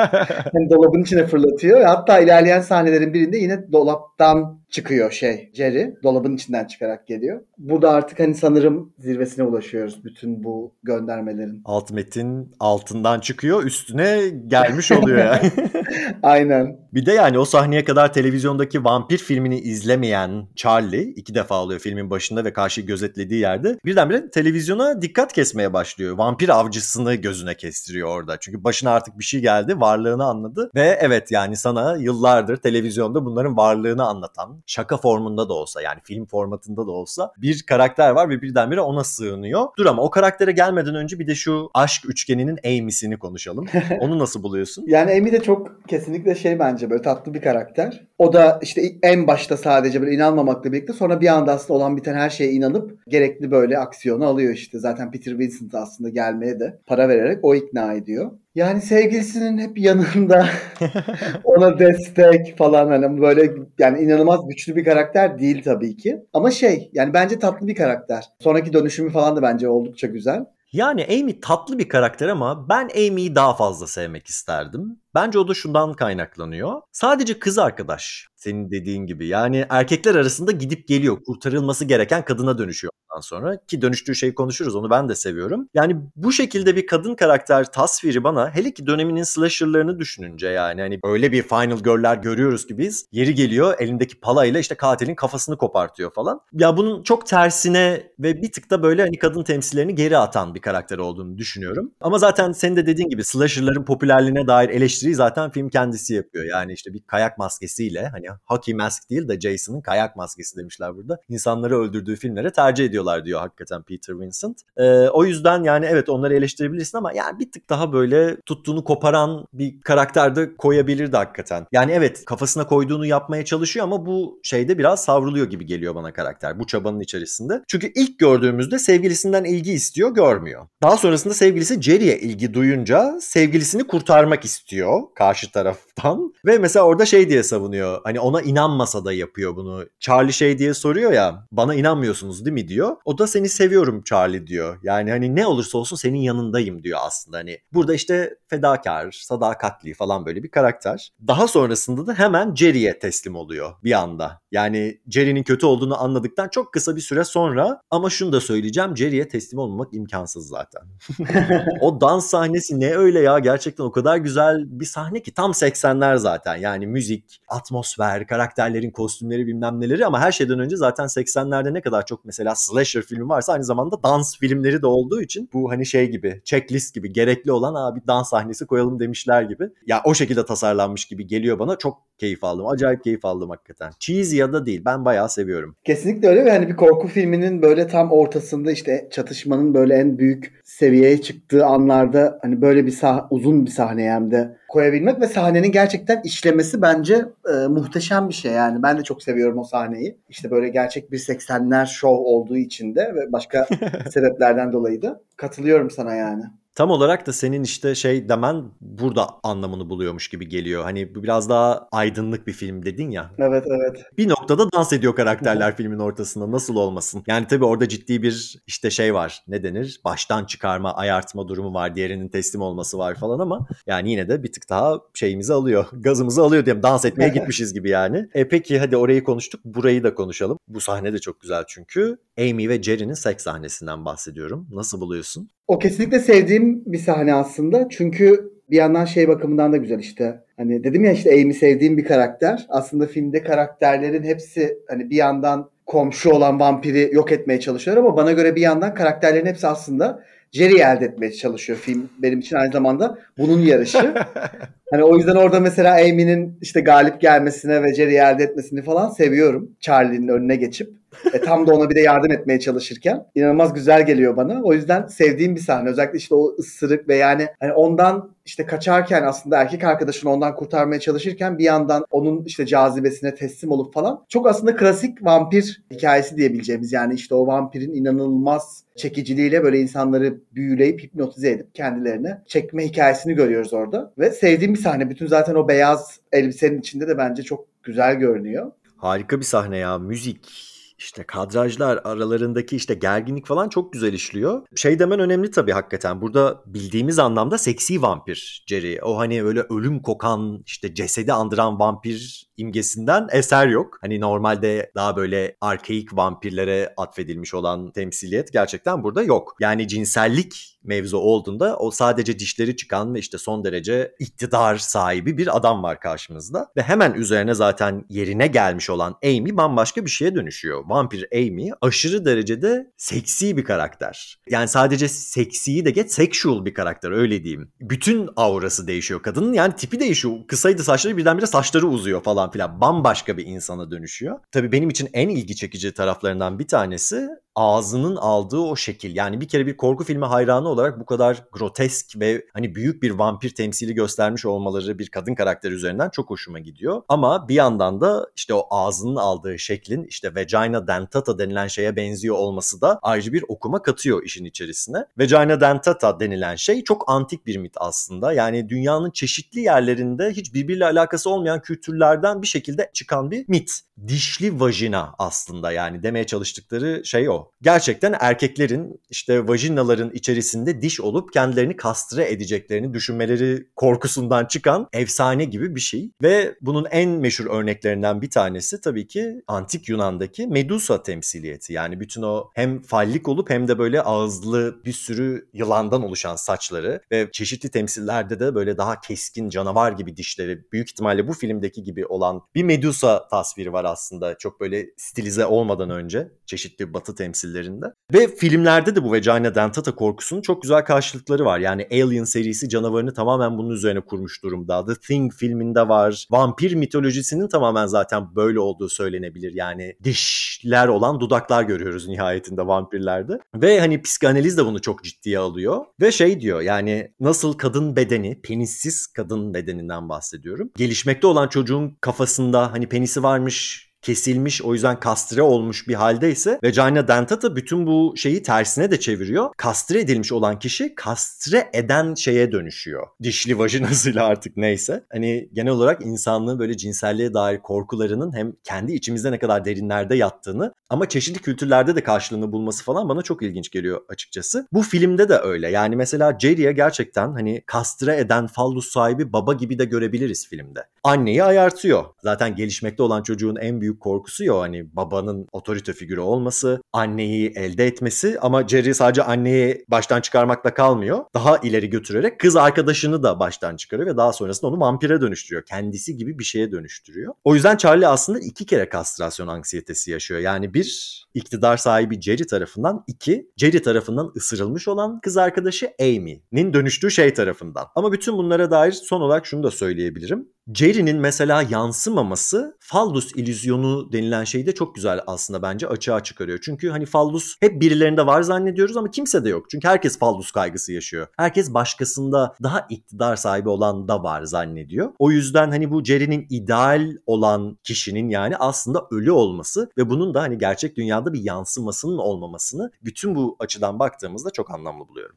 hani dolabın içine fırlatıyor. Hatta ilerleyen sahnelerin birinde yine dolaptan çıkıyor şey Jerry. Dolabın içinden çıkarak geliyor. Burada artık hani sanırım zirvesine ulaşıyoruz bütün bu göndermelerin. Alt metin altından çıkıyor üstüne gelmiş oluyor yani. Aynen. Bir de yani o sahneye kadar televizyondaki vampir filmini izlemeyen Charlie iki defa oluyor filmin başında ve karşı gözetlediği yerde birdenbire televizyona dikkat kesmeye başlıyor. Vampir avcısını gözüne kestiriyor orada. Çünkü başına artık bir şey geldi, varlığını anladı ve evet yani sana yıllardır televizyonda bunların varlığını anlatan şaka formunda da olsa yani film formatında da olsa bir karakter var ve birdenbire ona sığınıyor. Dur ama o karaktere gelmeden önce bir de şu aşk üçgeninin Amy'sini konuşalım. Onu nasıl buluyorsun? Yani Amy de çok kesinlikle şey bence böyle tatlı bir karakter. O da işte en başta sadece böyle inanmamakla birlikte sonra bir anda aslında olan biten her şeye inanıp gerekli böyle aksiyonu alıyor işte. Zaten Peter Vincent aslında gelmeye de para vererek o ikna ediyor. Yani sevgilisinin hep yanında ona destek falan hani böyle yani inanılmaz güçlü bir karakter değil tabii ki. Ama şey yani bence tatlı bir karakter. Sonraki dönüşümü falan da bence oldukça güzel. Yani Amy tatlı bir karakter ama ben Amy'yi daha fazla sevmek isterdim. Bence o da şundan kaynaklanıyor. Sadece kız arkadaş senin dediğin gibi. Yani erkekler arasında gidip geliyor. Kurtarılması gereken kadına dönüşüyor ondan sonra. Ki dönüştüğü şeyi konuşuruz onu ben de seviyorum. Yani bu şekilde bir kadın karakter tasviri bana hele ki döneminin slasher'larını düşününce yani hani öyle bir Final Girl'ler görüyoruz ki biz. Yeri geliyor elindeki palayla işte katilin kafasını kopartıyor falan. Ya bunun çok tersine ve bir tık da böyle hani kadın temsillerini geri atan bir karakter olduğunu düşünüyorum. Ama zaten senin de dediğin gibi slasher'ların popülerliğine dair eleştiriyi zaten film kendisi yapıyor. Yani işte bir kayak maskesiyle hani hockey mask değil de Jason'ın kayak maskesi demişler burada. İnsanları öldürdüğü filmlere tercih ediyorlar diyor hakikaten Peter Vincent. Ee, o yüzden yani evet onları eleştirebilirsin ama yani bir tık daha böyle tuttuğunu koparan bir karakter de koyabilirdi hakikaten. Yani evet kafasına koyduğunu yapmaya çalışıyor ama bu şeyde biraz savruluyor gibi geliyor bana karakter bu çabanın içerisinde. Çünkü ilk gördüğümüzde sevgilisinden ilgi istiyor görmüyor. Daha sonrasında sevgilisi Jerry'e ilgi duyunca sevgilisini kurtarmak istiyor karşı taraftan. Ve mesela orada şey diye savunuyor. Hani ona inanmasa da yapıyor bunu. Charlie şey diye soruyor ya bana inanmıyorsunuz değil mi diyor. O da seni seviyorum Charlie diyor. Yani hani ne olursa olsun senin yanındayım diyor aslında. Hani burada işte fedakar, sadakatli falan böyle bir karakter. Daha sonrasında da hemen Jerry'e teslim oluyor bir anda. Yani Jerry'nin kötü olduğunu anladıktan çok kısa bir süre sonra ama şunu da söyleyeceğim Jerry'e teslim olmamak imkansız zaten. o dans sahnesi ne öyle ya gerçekten o kadar güzel bir sahne ki tam 80'ler zaten. Yani müzik, atmosfer, karakterlerin kostümleri bilmem neleri ama her şeyden önce zaten 80'lerde ne kadar çok mesela slasher filmi varsa aynı zamanda dans filmleri de olduğu için bu hani şey gibi checklist gibi gerekli olan abi dans sahnesi koyalım demişler gibi. Ya o şekilde tasarlanmış gibi geliyor bana. Çok keyif aldım. Acayip keyif aldım hakikaten. Cheesy ya da değil. Ben bayağı seviyorum. Kesinlikle öyle ve hani bir korku filminin böyle tam ortasında işte çatışmanın böyle en büyük seviyeye çıktığı anlarda hani böyle bir sah uzun bir sahne hem de koyabilmek ve sahnenin gerçekten işlemesi bence e, muhteşem bir şey yani. Ben de çok seviyorum o sahneyi. İşte böyle gerçek bir 80'ler şov olduğu için de ve başka sebeplerden dolayı da katılıyorum sana yani. Tam olarak da senin işte şey demen burada anlamını buluyormuş gibi geliyor. Hani bu biraz daha aydınlık bir film dedin ya. Evet evet. Bir noktada dans ediyor karakterler filmin ortasında nasıl olmasın. Yani tabii orada ciddi bir işte şey var ne denir baştan çıkarma ayartma durumu var diğerinin teslim olması var falan ama yani yine de bir tık daha şeyimizi alıyor gazımızı alıyor diyelim dans etmeye gitmişiz gibi yani. E peki hadi orayı konuştuk burayı da konuşalım. Bu sahne de çok güzel çünkü Amy ve Jerry'nin seks sahnesinden bahsediyorum. Nasıl buluyorsun? O kesinlikle sevdiğim bir sahne aslında. Çünkü bir yandan şey bakımından da güzel işte. Hani dedim ya işte Amy sevdiğim bir karakter. Aslında filmde karakterlerin hepsi hani bir yandan komşu olan vampiri yok etmeye çalışıyor ama bana göre bir yandan karakterlerin hepsi aslında Jerry'i elde etmeye çalışıyor film benim için aynı zamanda bunun yarışı. hani o yüzden orada mesela Amy'nin işte galip gelmesine ve Jerry'i elde etmesini falan seviyorum. Charlie'nin önüne geçip. E, tam da ona bir de yardım etmeye çalışırken inanılmaz güzel geliyor bana. O yüzden sevdiğim bir sahne. Özellikle işte o ısırık ve yani hani ondan işte kaçarken aslında erkek arkadaşını ondan kurtarmaya çalışırken bir yandan onun işte cazibesine teslim olup falan. Çok aslında klasik vampir hikayesi diyebileceğimiz yani işte o vampirin inanılmaz çekiciliğiyle böyle insanları büyüleyip hipnotize edip kendilerine çekme hikayesini görüyoruz orada. Ve sevdiğim bir sahne. Bütün zaten o beyaz elbisenin içinde de bence çok güzel görünüyor. Harika bir sahne ya. Müzik, işte kadrajlar aralarındaki işte gerginlik falan çok güzel işliyor. Şey demen önemli tabii hakikaten. Burada bildiğimiz anlamda seksi vampir Jerry. O hani öyle ölüm kokan işte cesedi andıran vampir imgesinden eser yok. Hani normalde daha böyle arkaik vampirlere atfedilmiş olan temsiliyet gerçekten burada yok. Yani cinsellik mevzu olduğunda o sadece dişleri çıkan ve işte son derece iktidar sahibi bir adam var karşımızda. Ve hemen üzerine zaten yerine gelmiş olan Amy bambaşka bir şeye dönüşüyor. Vampir Amy aşırı derecede seksi bir karakter. Yani sadece seksiyi de geç sexual bir karakter öyle diyeyim. Bütün aurası değişiyor kadının yani tipi değişiyor. Kısaydı saçları birdenbire saçları uzuyor falan filan. Bambaşka bir insana dönüşüyor. Tabii benim için en ilgi çekici taraflarından bir tanesi ağzının aldığı o şekil. Yani bir kere bir korku filmi hayranı olarak bu kadar grotesk ve hani büyük bir vampir temsili göstermiş olmaları bir kadın karakter üzerinden çok hoşuma gidiyor. Ama bir yandan da işte o ağzının aldığı şeklin işte vagina dentata denilen şeye benziyor olması da ayrıca bir okuma katıyor işin içerisine. Vagina dentata denilen şey çok antik bir mit aslında. Yani dünyanın çeşitli yerlerinde hiç birbiriyle alakası olmayan kültürlerden bir şekilde çıkan bir mit. Dişli vajina aslında yani demeye çalıştıkları şey o. Gerçekten erkeklerin işte vajinaların içerisinde diş olup kendilerini kastre edeceklerini düşünmeleri korkusundan çıkan efsane gibi bir şey. Ve bunun en meşhur örneklerinden bir tanesi tabii ki antik Yunan'daki Medusa temsiliyeti. Yani bütün o hem fallik olup hem de böyle ağızlı bir sürü yılandan oluşan saçları ve çeşitli temsillerde de böyle daha keskin canavar gibi dişleri büyük ihtimalle bu filmdeki gibi olan bir Medusa tasviri var aslında. Çok böyle stilize olmadan önce çeşitli batı temsillerinde. Ve filmlerde de bu vagina dentata korkusunun çok güzel karşılıkları var. Yani Alien serisi canavarını tamamen bunun üzerine kurmuş durumda. The Thing filminde var. Vampir mitolojisinin tamamen zaten böyle olduğu söylenebilir. Yani dişler olan dudaklar görüyoruz nihayetinde vampirlerde. Ve hani psikanaliz de bunu çok ciddiye alıyor. Ve şey diyor yani nasıl kadın bedeni, penissiz kadın bedeninden bahsediyorum. Gelişmekte olan çocuğun kafasında hani penisi varmış kesilmiş o yüzden kastre olmuş bir halde ise vagina dentata bütün bu şeyi tersine de çeviriyor. Kastre edilmiş olan kişi kastre eden şeye dönüşüyor. Dişli vajinasıyla artık neyse. Hani genel olarak insanlığın böyle cinselliğe dair korkularının hem kendi içimizde ne kadar derinlerde yattığını ama çeşitli kültürlerde de karşılığını bulması falan bana çok ilginç geliyor açıkçası. Bu filmde de öyle. Yani mesela Jerry'e gerçekten hani kastre eden fallus sahibi baba gibi de görebiliriz filmde. Anneyi ayartıyor. Zaten gelişmekte olan çocuğun en büyük korkusu ya hani babanın otorite figürü olması, anneyi elde etmesi ama Jerry sadece anneyi baştan çıkarmakla kalmıyor. Daha ileri götürerek kız arkadaşını da baştan çıkarıyor ve daha sonrasında onu vampire dönüştürüyor. Kendisi gibi bir şeye dönüştürüyor. O yüzden Charlie aslında iki kere kastrasyon anksiyetesi yaşıyor. Yani bir iktidar sahibi Jerry tarafından, iki Jerry tarafından ısırılmış olan kız arkadaşı Amy'nin dönüştüğü şey tarafından. Ama bütün bunlara dair son olarak şunu da söyleyebilirim. Jerry'nin mesela yansımaması fallus illüzyonu denilen şeyi de çok güzel aslında bence açığa çıkarıyor. Çünkü hani fallus hep birilerinde var zannediyoruz ama kimse de yok. Çünkü herkes fallus kaygısı yaşıyor. Herkes başkasında daha iktidar sahibi olan da var zannediyor. O yüzden hani bu Jerry'nin ideal olan kişinin yani aslında ölü olması ve bunun da hani gerçek dünyada bir yansımasının olmamasını bütün bu açıdan baktığımızda çok anlamlı buluyorum.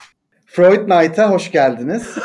Freud Night'a hoş geldiniz.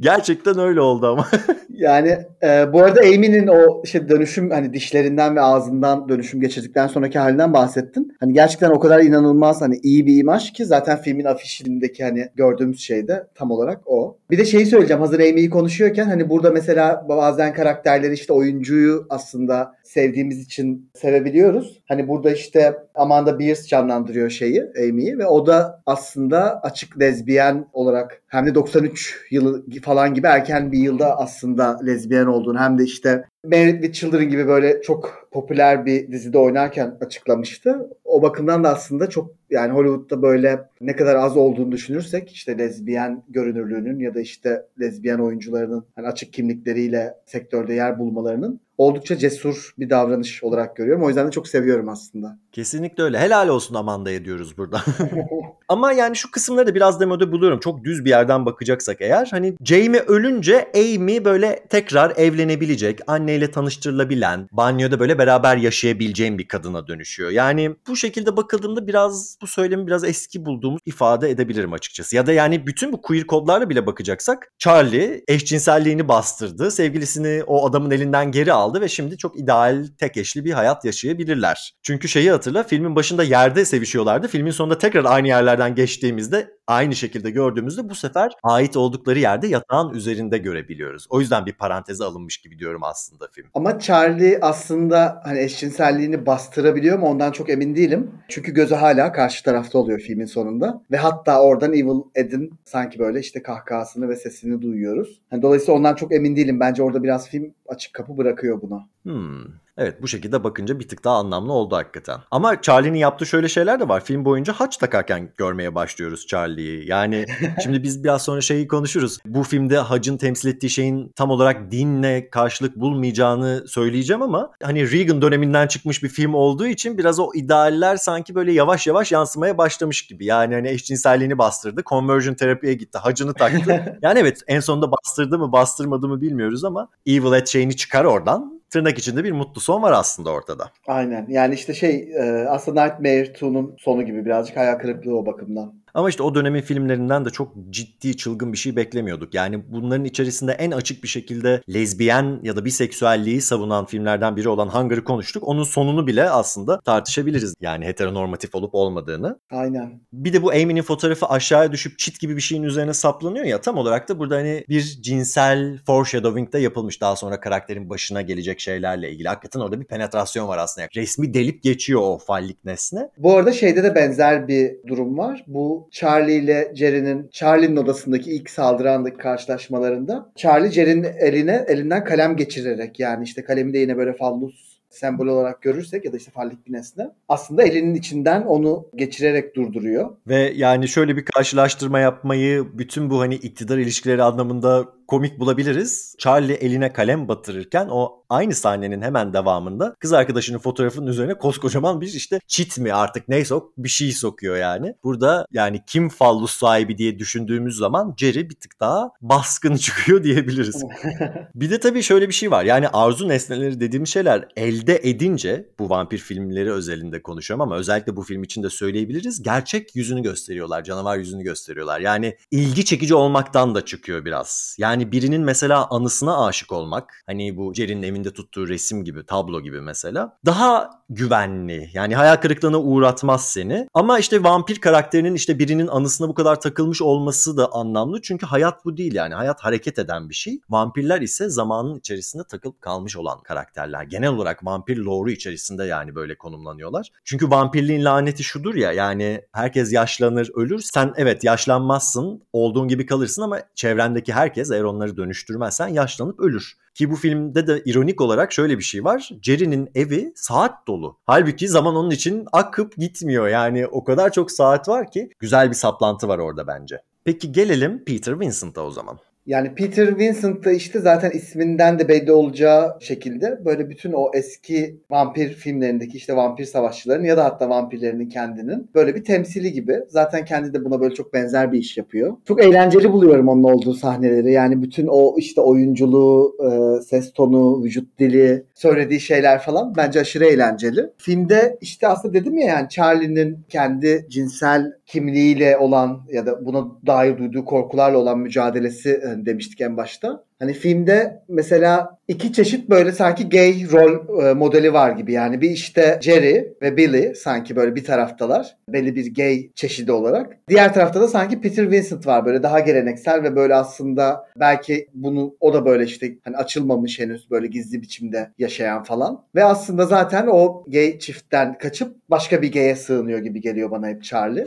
Gerçekten öyle oldu ama. yani e, bu arada Amy'nin o işte dönüşüm hani dişlerinden ve ağzından dönüşüm geçirdikten sonraki halinden bahsettin. Hani gerçekten o kadar inanılmaz hani iyi bir imaj ki zaten filmin afişindeki hani gördüğümüz şey de tam olarak o. Bir de şeyi söyleyeceğim hazır Amy'yi konuşuyorken hani burada mesela bazen karakterleri işte oyuncuyu aslında sevdiğimiz için sevebiliyoruz. Hani burada işte Amanda Beers canlandırıyor şeyi Amy'yi ve o da aslında açık lezbiyen olarak hem de 93 yılı falan gibi erken bir yılda aslında lezbiyen olduğunu hem de işte Married with Children gibi böyle çok popüler bir dizide oynarken açıklamıştı. O bakımdan da aslında çok yani Hollywood'da böyle ne kadar az olduğunu düşünürsek işte lezbiyen görünürlüğünün ya da işte lezbiyen oyuncularının hani açık kimlikleriyle sektörde yer bulmalarının oldukça cesur bir davranış olarak görüyorum. O yüzden de çok seviyorum aslında. Kesinlikle öyle. Helal olsun Amanda'ya diyoruz burada. Ama yani şu kısımları da biraz demode buluyorum. Çok düz bir yerden bakacaksak eğer. Hani Jamie ölünce Amy böyle tekrar evlenebilecek, anneyle tanıştırılabilen, banyoda böyle beraber yaşayabileceğim bir kadına dönüşüyor. Yani bu şekilde bakıldığında biraz bu söylemi biraz eski bulduğumu ifade edebilirim açıkçası. Ya da yani bütün bu queer kodlarla bile bakacaksak Charlie eşcinselliğini bastırdı. Sevgilisini o adamın elinden geri aldı ve şimdi çok ideal tek eşli bir hayat yaşayabilirler. Çünkü şeyi hatırla filmin başında yerde sevişiyorlardı. Filmin sonunda tekrar aynı yerlerden geçtiğimizde aynı şekilde gördüğümüzde bu sefer ait oldukları yerde yatağın üzerinde görebiliyoruz. O yüzden bir paranteze alınmış gibi diyorum aslında film. Ama Charlie aslında hani eşcinselliğini bastırabiliyor mu ondan çok emin değilim. Çünkü gözü hala karşı tarafta oluyor filmin sonunda. Ve hatta oradan Evil Ed'in sanki böyle işte kahkahasını ve sesini duyuyoruz. Yani dolayısıyla ondan çok emin değilim. Bence orada biraz film açık kapı bırakıyor buna. Hmm. Evet bu şekilde bakınca bir tık daha anlamlı oldu hakikaten. Ama Charlie'nin yaptığı şöyle şeyler de var. Film boyunca haç takarken görmeye başlıyoruz Charlie'yi. Yani şimdi biz biraz sonra şeyi konuşuruz. Bu filmde hacın temsil ettiği şeyin tam olarak dinle karşılık bulmayacağını söyleyeceğim ama hani Reagan döneminden çıkmış bir film olduğu için biraz o idealler sanki böyle yavaş yavaş yansımaya başlamış gibi. Yani hani eşcinselliğini bastırdı, conversion terapiye gitti, hacını taktı. yani evet en sonunda bastırdı mı bastırmadı mı bilmiyoruz ama Evil Ed şeyini çıkar oradan tırnak içinde bir mutlu son var aslında ortada. Aynen. Yani işte şey aslında Nightmare 2'nun sonu gibi birazcık hayal kırıklığı o bakımdan. Ama işte o dönemin filmlerinden de çok ciddi çılgın bir şey beklemiyorduk. Yani bunların içerisinde en açık bir şekilde lezbiyen ya da biseksüelliği savunan filmlerden biri olan Hunger'ı konuştuk. Onun sonunu bile aslında tartışabiliriz. Yani heteronormatif olup olmadığını. Aynen. Bir de bu Amy'nin fotoğrafı aşağıya düşüp çit gibi bir şeyin üzerine saplanıyor ya tam olarak da burada hani bir cinsel foreshadowing de yapılmış. Daha sonra karakterin başına gelecek şeylerle ilgili. Hakikaten orada bir penetrasyon var aslında. Resmi delip geçiyor o fallik nesne. Bu arada şeyde de benzer bir durum var. Bu Charlie ile Jerry'nin Charlie'nin odasındaki ilk saldırı andaki karşılaşmalarında Charlie Jerry'nin eline elinden kalem geçirerek yani işte kalemi de yine böyle fallus sembol olarak görürsek ya da işte fallik bir nesne aslında elinin içinden onu geçirerek durduruyor. Ve yani şöyle bir karşılaştırma yapmayı bütün bu hani iktidar ilişkileri anlamında komik bulabiliriz. Charlie eline kalem batırırken o aynı sahnenin hemen devamında kız arkadaşının fotoğrafının üzerine koskocaman bir işte çit mi artık neyse bir şey sokuyor yani. Burada yani kim fallus sahibi diye düşündüğümüz zaman Jerry bir tık daha baskın çıkıyor diyebiliriz. bir de tabii şöyle bir şey var. Yani arzu nesneleri dediğim şeyler elde edince bu vampir filmleri özelinde konuşuyorum ama özellikle bu film için de söyleyebiliriz. Gerçek yüzünü gösteriyorlar. Canavar yüzünü gösteriyorlar. Yani ilgi çekici olmaktan da çıkıyor biraz. Yani yani birinin mesela anısına aşık olmak hani bu Jerry'nin evinde tuttuğu resim gibi tablo gibi mesela daha güvenli yani hayal kırıklığına uğratmaz seni. Ama işte vampir karakterinin işte birinin anısına bu kadar takılmış olması da anlamlı. Çünkü hayat bu değil yani hayat hareket eden bir şey. Vampirler ise zamanın içerisinde takılıp kalmış olan karakterler. Genel olarak vampir lore'u içerisinde yani böyle konumlanıyorlar. Çünkü vampirliğin laneti şudur ya yani herkes yaşlanır ölür. Sen evet yaşlanmazsın olduğun gibi kalırsın ama çevrendeki herkes eğer onları dönüştürmezsen yaşlanıp ölür. Ki bu filmde de ironik olarak şöyle bir şey var. Jerry'nin evi saat dolu. Halbuki zaman onun için akıp gitmiyor. Yani o kadar çok saat var ki güzel bir saplantı var orada bence. Peki gelelim Peter Vincent'a o zaman. Yani Peter Vincent da işte zaten isminden de belli olacağı şekilde böyle bütün o eski vampir filmlerindeki işte vampir savaşçıların ya da hatta vampirlerinin kendinin böyle bir temsili gibi. Zaten kendi de buna böyle çok benzer bir iş yapıyor. Çok eğlenceli buluyorum onun olduğu sahneleri. Yani bütün o işte oyunculuğu, e, ses tonu, vücut dili, söylediği şeyler falan bence aşırı eğlenceli. Filmde işte aslında dedim ya yani Charlie'nin kendi cinsel kimliğiyle olan ya da buna dair duyduğu korkularla olan mücadelesi demiştik en başta. Hani filmde mesela iki çeşit böyle sanki gay rol e, modeli var gibi. Yani bir işte Jerry ve Billy sanki böyle bir taraftalar. Belli bir gay çeşidi olarak. Diğer tarafta da sanki Peter Vincent var böyle daha geleneksel ve böyle aslında belki bunu o da böyle işte hani açılmamış henüz böyle gizli biçimde yaşayan falan. Ve aslında zaten o gay çiftten kaçıp başka bir gay'e sığınıyor gibi geliyor bana hep Charlie.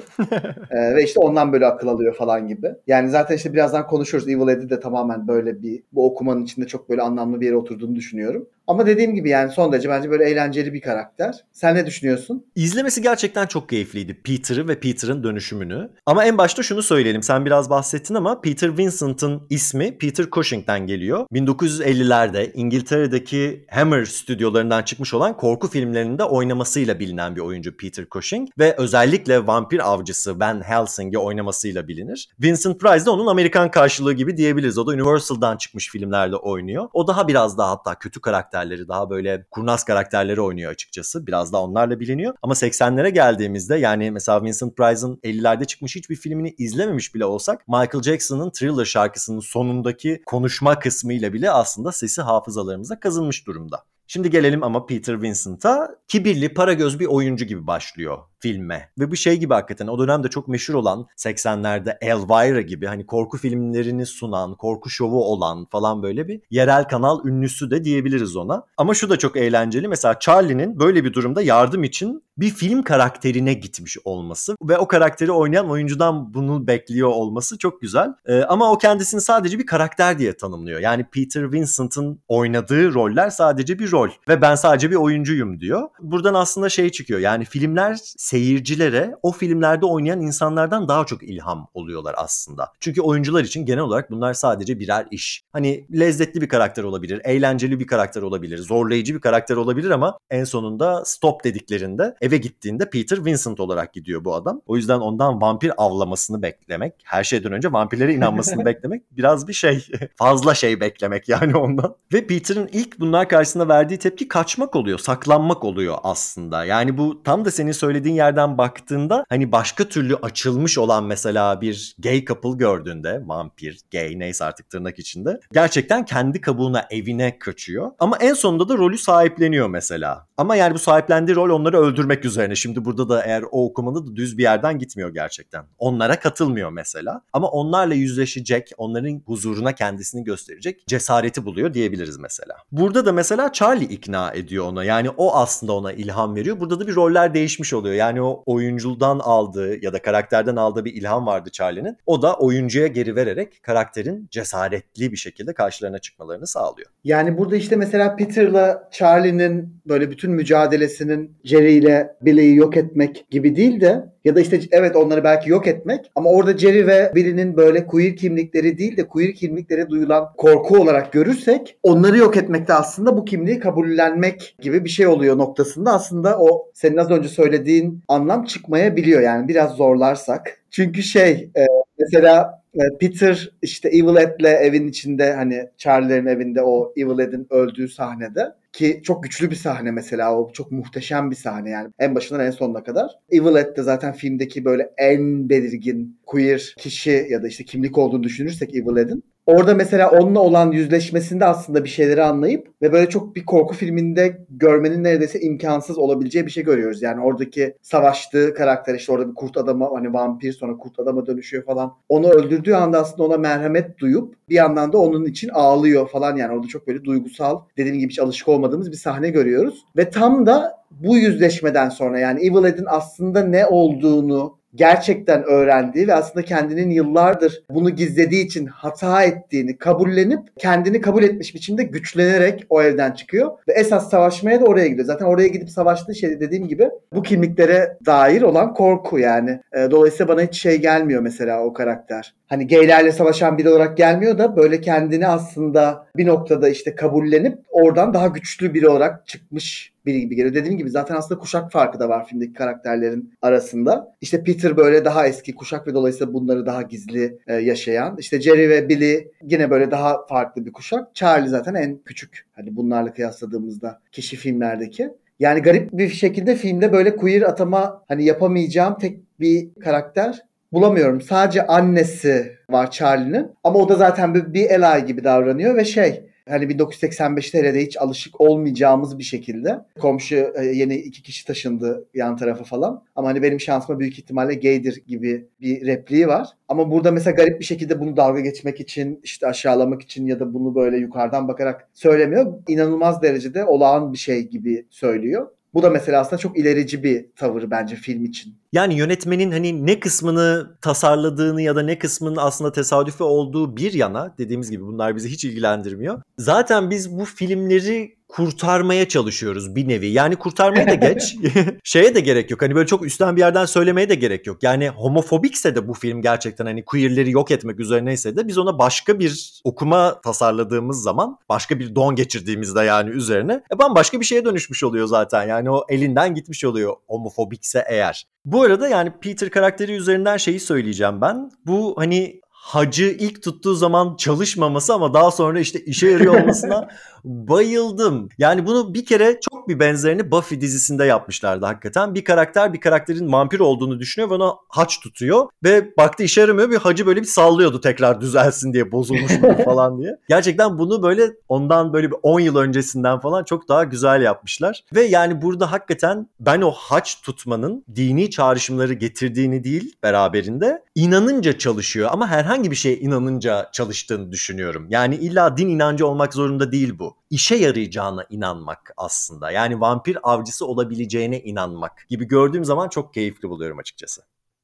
ee, ve işte ondan böyle akıl alıyor falan gibi. Yani zaten işte birazdan konuşuruz. Evil Ed'i de tamamen böyle bir bu okumanın içinde çok böyle anlamlı bir yere oturduğunu düşünüyorum. Ama dediğim gibi yani son derece bence böyle eğlenceli bir karakter. Sen ne düşünüyorsun? İzlemesi gerçekten çok keyifliydi. Peter'ı ve Peter'ın dönüşümünü. Ama en başta şunu söyleyelim. Sen biraz bahsettin ama Peter Vincent'ın ismi Peter Cushing'den geliyor. 1950'lerde İngiltere'deki Hammer stüdyolarından çıkmış olan korku filmlerinde oynamasıyla bilinen bir oyuncu Peter Cushing ve özellikle vampir avcısı Van Helsing'i oynamasıyla bilinir. Vincent Price de onun Amerikan karşılığı gibi diyebiliriz. O da Universal'dan çıkmış filmlerde oynuyor. O daha biraz daha hatta kötü karakter karakterleri daha böyle kurnaz karakterleri oynuyor açıkçası. Biraz daha onlarla biliniyor. Ama 80'lere geldiğimizde yani mesela Vincent Price'ın 50'lerde çıkmış hiçbir filmini izlememiş bile olsak Michael Jackson'ın Thriller şarkısının sonundaki konuşma kısmıyla bile aslında sesi hafızalarımıza kazınmış durumda. Şimdi gelelim ama Peter Vincent'a kibirli, para göz bir oyuncu gibi başlıyor filme. Ve bu şey gibi hakikaten o dönemde çok meşhur olan 80'lerde Elvira gibi hani korku filmlerini sunan, korku şovu olan falan böyle bir yerel kanal ünlüsü de diyebiliriz ona. Ama şu da çok eğlenceli. Mesela Charlie'nin böyle bir durumda yardım için bir film karakterine gitmiş olması ve o karakteri oynayan oyuncudan bunu bekliyor olması çok güzel. Ee, ama o kendisini sadece bir karakter diye tanımlıyor. Yani Peter Vincent'ın oynadığı roller sadece bir rol ve ben sadece bir oyuncuyum diyor. Buradan aslında şey çıkıyor. Yani filmler seyircilere o filmlerde oynayan insanlardan daha çok ilham oluyorlar aslında. Çünkü oyuncular için genel olarak bunlar sadece birer iş. Hani lezzetli bir karakter olabilir, eğlenceli bir karakter olabilir, zorlayıcı bir karakter olabilir ama en sonunda stop dediklerinde eve gittiğinde Peter Vincent olarak gidiyor bu adam. O yüzden ondan vampir avlamasını beklemek, her şeyden önce vampirlere inanmasını beklemek biraz bir şey, fazla şey beklemek yani ondan. Ve Peter'ın ilk bunlar karşısında verdiği tepki kaçmak oluyor, saklanmak oluyor aslında. Yani bu tam da senin söylediğin yerden baktığında hani başka türlü açılmış olan mesela bir gay couple gördüğünde, vampir, gay neyse artık tırnak içinde gerçekten kendi kabuğuna, evine kaçıyor. Ama en sonunda da rolü sahipleniyor mesela. Ama yani bu sahiplendiği rol onları öldürmek üzerine. Şimdi burada da eğer o okumada da düz bir yerden gitmiyor gerçekten. Onlara katılmıyor mesela. Ama onlarla yüzleşecek, onların huzuruna kendisini gösterecek cesareti buluyor diyebiliriz mesela. Burada da mesela Charlie ikna ediyor ona. Yani o aslında ona ilham veriyor. Burada da bir roller değişmiş oluyor. Yani o oyunculdan aldığı ya da karakterden aldığı bir ilham vardı Charlie'nin. O da oyuncuya geri vererek karakterin cesaretli bir şekilde karşılarına çıkmalarını sağlıyor. Yani burada işte mesela Peter'la Charlie'nin böyle bütün mücadelesinin Jerry ile Billy'yi yok etmek gibi değil de ya da işte evet onları belki yok etmek ama orada Jerry ve Billy'nin böyle queer kimlikleri değil de queer kimliklere duyulan korku olarak görürsek onları yok etmekte aslında bu kimliği kabullenmek gibi bir şey oluyor noktasında aslında o senin az önce söylediğin anlam çıkmayabiliyor yani biraz zorlarsak. Çünkü şey e, mesela e, Peter işte Evil Ed'le evin içinde hani Charlie'lerin evinde o Evil Ed'in öldüğü sahnede ki çok güçlü bir sahne mesela o çok muhteşem bir sahne yani en başından en sonuna kadar. Evil Ed de zaten filmdeki böyle en belirgin queer kişi ya da işte kimlik olduğunu düşünürsek Evil Ed'in Orada mesela onunla olan yüzleşmesinde aslında bir şeyleri anlayıp ve böyle çok bir korku filminde görmenin neredeyse imkansız olabileceği bir şey görüyoruz. Yani oradaki savaştığı karakter işte orada bir kurt adama hani vampir sonra kurt adama dönüşüyor falan. Onu öldürdüğü anda aslında ona merhamet duyup bir yandan da onun için ağlıyor falan yani orada çok böyle duygusal dediğim gibi hiç alışık olmadığımız bir sahne görüyoruz. Ve tam da bu yüzleşmeden sonra yani Evil Ed'in aslında ne olduğunu gerçekten öğrendiği ve aslında kendinin yıllardır bunu gizlediği için hata ettiğini kabullenip kendini kabul etmiş biçimde güçlenerek o evden çıkıyor. Ve esas savaşmaya da oraya gidiyor. Zaten oraya gidip savaştığı şey dediğim gibi bu kimliklere dair olan korku yani. E, dolayısıyla bana hiç şey gelmiyor mesela o karakter. Hani gaylerle savaşan biri olarak gelmiyor da böyle kendini aslında bir noktada işte kabullenip oradan daha güçlü biri olarak çıkmış biri gibi geliyor. Dediğim gibi zaten aslında kuşak farkı da var filmdeki karakterlerin arasında. İşte Peter böyle daha eski kuşak ve dolayısıyla bunları daha gizli e, yaşayan. İşte Jerry ve Billy yine böyle daha farklı bir kuşak. Charlie zaten en küçük. Hani bunlarla kıyasladığımızda kişi filmlerdeki. Yani garip bir şekilde filmde böyle queer atama hani yapamayacağım tek bir karakter bulamıyorum. Sadece annesi var Charlie'nin. Ama o da zaten bir, bir Eli gibi davranıyor ve şey Hani 1985'te hele de hiç alışık olmayacağımız bir şekilde. Komşu e, yeni iki kişi taşındı yan tarafa falan. Ama hani benim şansıma büyük ihtimalle gaydir gibi bir repliği var. Ama burada mesela garip bir şekilde bunu dalga geçmek için, işte aşağılamak için ya da bunu böyle yukarıdan bakarak söylemiyor. İnanılmaz derecede olağan bir şey gibi söylüyor. Bu da mesela aslında çok ilerici bir tavır bence film için. Yani yönetmenin hani ne kısmını tasarladığını ya da ne kısmının aslında tesadüfi olduğu bir yana dediğimiz gibi bunlar bizi hiç ilgilendirmiyor. Zaten biz bu filmleri kurtarmaya çalışıyoruz bir nevi. Yani kurtarmaya da geç. şeye de gerek yok. Hani böyle çok üstten bir yerden söylemeye de gerek yok. Yani homofobikse de bu film gerçekten hani queerleri yok etmek üzerineyse de biz ona başka bir okuma tasarladığımız zaman başka bir don geçirdiğimizde yani üzerine e bambaşka bir şeye dönüşmüş oluyor zaten. Yani o elinden gitmiş oluyor homofobikse eğer. Bu arada yani Peter karakteri üzerinden şeyi söyleyeceğim ben. Bu hani hacı ilk tuttuğu zaman çalışmaması ama daha sonra işte işe yarıyor olmasına bayıldım. Yani bunu bir kere çok bir benzerini Buffy dizisinde yapmışlardı hakikaten. Bir karakter bir karakterin vampir olduğunu düşünüyor ve ona haç tutuyor ve baktı işe yaramıyor bir hacı böyle bir sallıyordu tekrar düzelsin diye bozulmuş falan diye. Gerçekten bunu böyle ondan böyle bir 10 yıl öncesinden falan çok daha güzel yapmışlar. Ve yani burada hakikaten ben o haç tutmanın dini çağrışımları getirdiğini değil beraberinde inanınca çalışıyor ama herhangi bir şeye inanınca çalıştığını düşünüyorum. Yani illa din inancı olmak zorunda değil bu. İşe yarayacağına inanmak aslında. Yani vampir avcısı olabileceğine inanmak gibi gördüğüm zaman çok keyifli buluyorum açıkçası.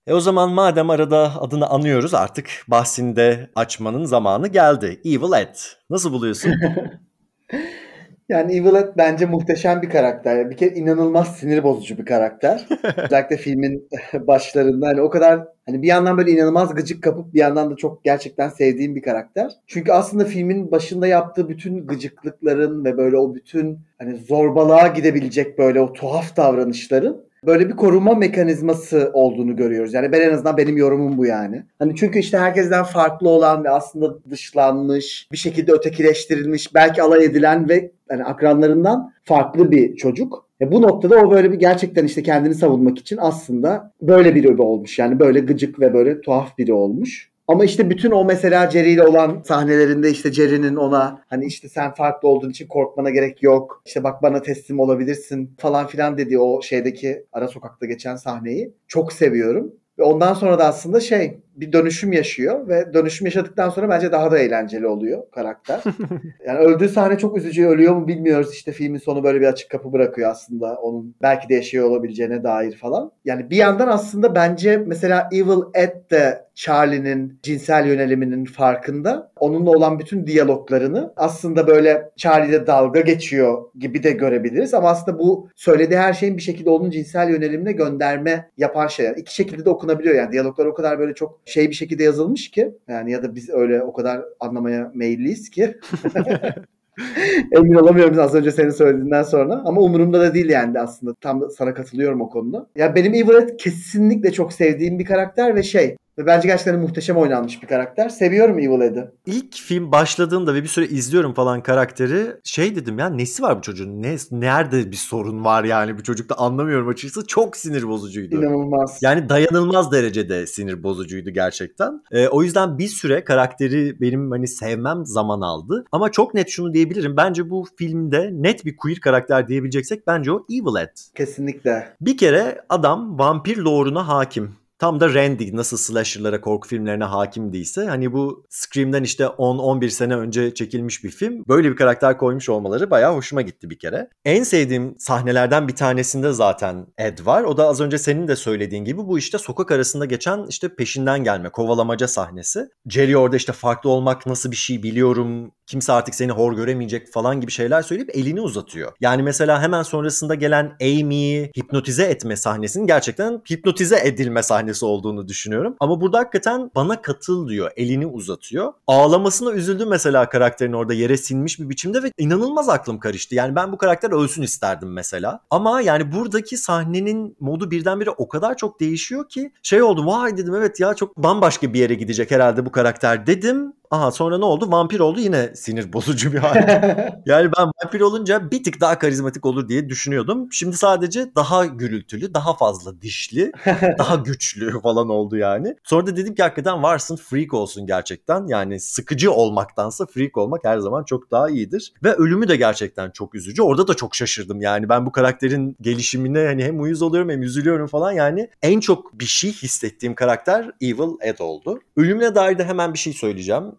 E o zaman madem arada adını anıyoruz artık bahsini de açmanın zamanı geldi. Evil Ed. Nasıl buluyorsun? Yani Evil Ed bence muhteşem bir karakter. Bir kere inanılmaz sinir bozucu bir karakter. Özellikle filmin başlarında hani o kadar hani bir yandan böyle inanılmaz gıcık kapıp bir yandan da çok gerçekten sevdiğim bir karakter. Çünkü aslında filmin başında yaptığı bütün gıcıklıkların ve böyle o bütün hani zorbalığa gidebilecek böyle o tuhaf davranışların böyle bir koruma mekanizması olduğunu görüyoruz. Yani ben en azından benim yorumum bu yani. Hani çünkü işte herkesten farklı olan ve aslında dışlanmış, bir şekilde ötekileştirilmiş, belki alay edilen ve hani akranlarından farklı bir çocuk. E bu noktada o böyle bir gerçekten işte kendini savunmak için aslında böyle biri olmuş. Yani böyle gıcık ve böyle tuhaf biri olmuş. Ama işte bütün o mesela Jerry ile olan sahnelerinde işte Jerry'nin ona hani işte sen farklı olduğun için korkmana gerek yok. İşte bak bana teslim olabilirsin falan filan dediği o şeydeki ara sokakta geçen sahneyi çok seviyorum. Ve ondan sonra da aslında şey bir dönüşüm yaşıyor ve dönüşüm yaşadıktan sonra bence daha da eğlenceli oluyor karakter. yani öldüğü sahne çok üzücü. Ölüyor mu bilmiyoruz. İşte filmin sonu böyle bir açık kapı bırakıyor aslında. Onun belki de yaşıyor olabileceğine dair falan. Yani bir yandan aslında bence mesela Evil Ed de Charlie'nin cinsel yöneliminin farkında. Onunla olan bütün diyaloglarını aslında böyle Charlie'de dalga geçiyor gibi de görebiliriz. Ama aslında bu söylediği her şeyin bir şekilde onun cinsel yönelimine gönderme yapan şeyler. İki şekilde de okunabiliyor yani. Diyaloglar o kadar böyle çok şey bir şekilde yazılmış ki yani ya da biz öyle o kadar anlamaya meyilliyiz ki Emin olamıyorum az önce senin söylediğinden sonra. Ama umurumda da değil yani aslında. Tam sana katılıyorum o konuda. Ya benim Everett kesinlikle çok sevdiğim bir karakter ve şey ve bence gerçekten muhteşem oynanmış bir karakter. Seviyorum Evil Ed'i. İlk film başladığında ve bir süre izliyorum falan karakteri. Şey dedim ya nesi var bu çocuğun? Ne, nerede bir sorun var yani bu çocukta anlamıyorum açıkçası. Çok sinir bozucuydu. İnanılmaz. Yani dayanılmaz derecede sinir bozucuydu gerçekten. Ee, o yüzden bir süre karakteri benim hani sevmem zaman aldı. Ama çok net şunu diyebilirim. Bence bu filmde net bir queer karakter diyebileceksek bence o Evil Ed. Kesinlikle. Bir kere adam vampir lore'una hakim. Tam da Randy nasıl slasher'lara, korku filmlerine hakim değilse hani bu Scream'den işte 10-11 sene önce çekilmiş bir film. Böyle bir karakter koymuş olmaları bayağı hoşuma gitti bir kere. En sevdiğim sahnelerden bir tanesinde zaten Ed var. O da az önce senin de söylediğin gibi bu işte sokak arasında geçen işte peşinden gelme, kovalamaca sahnesi. Jerry orada işte farklı olmak nasıl bir şey biliyorum, kimse artık seni hor göremeyecek falan gibi şeyler söyleyip elini uzatıyor. Yani mesela hemen sonrasında gelen Amy'yi hipnotize etme sahnesinin gerçekten hipnotize edilme sahnesi olduğunu düşünüyorum. Ama burada hakikaten bana katıl diyor. Elini uzatıyor. Ağlamasına üzüldüm mesela karakterin orada yere sinmiş bir biçimde ve inanılmaz aklım karıştı. Yani ben bu karakter ölsün isterdim mesela. Ama yani buradaki sahnenin modu birdenbire o kadar çok değişiyor ki şey oldu vay dedim evet ya çok bambaşka bir yere gidecek herhalde bu karakter dedim. Aha sonra ne oldu? Vampir oldu yine sinir bozucu bir hal. yani ben vampir olunca bir tık daha karizmatik olur diye düşünüyordum. Şimdi sadece daha gürültülü, daha fazla dişli, daha güçlü falan oldu yani. Sonra da dedim ki hakikaten varsın freak olsun gerçekten. Yani sıkıcı olmaktansa freak olmak her zaman çok daha iyidir. Ve ölümü de gerçekten çok üzücü. Orada da çok şaşırdım yani. Ben bu karakterin gelişimine hani hem uyuz oluyorum hem üzülüyorum falan yani. En çok bir şey hissettiğim karakter Evil Ed oldu. Ölümüne dair de hemen bir şey söyleyeceğim.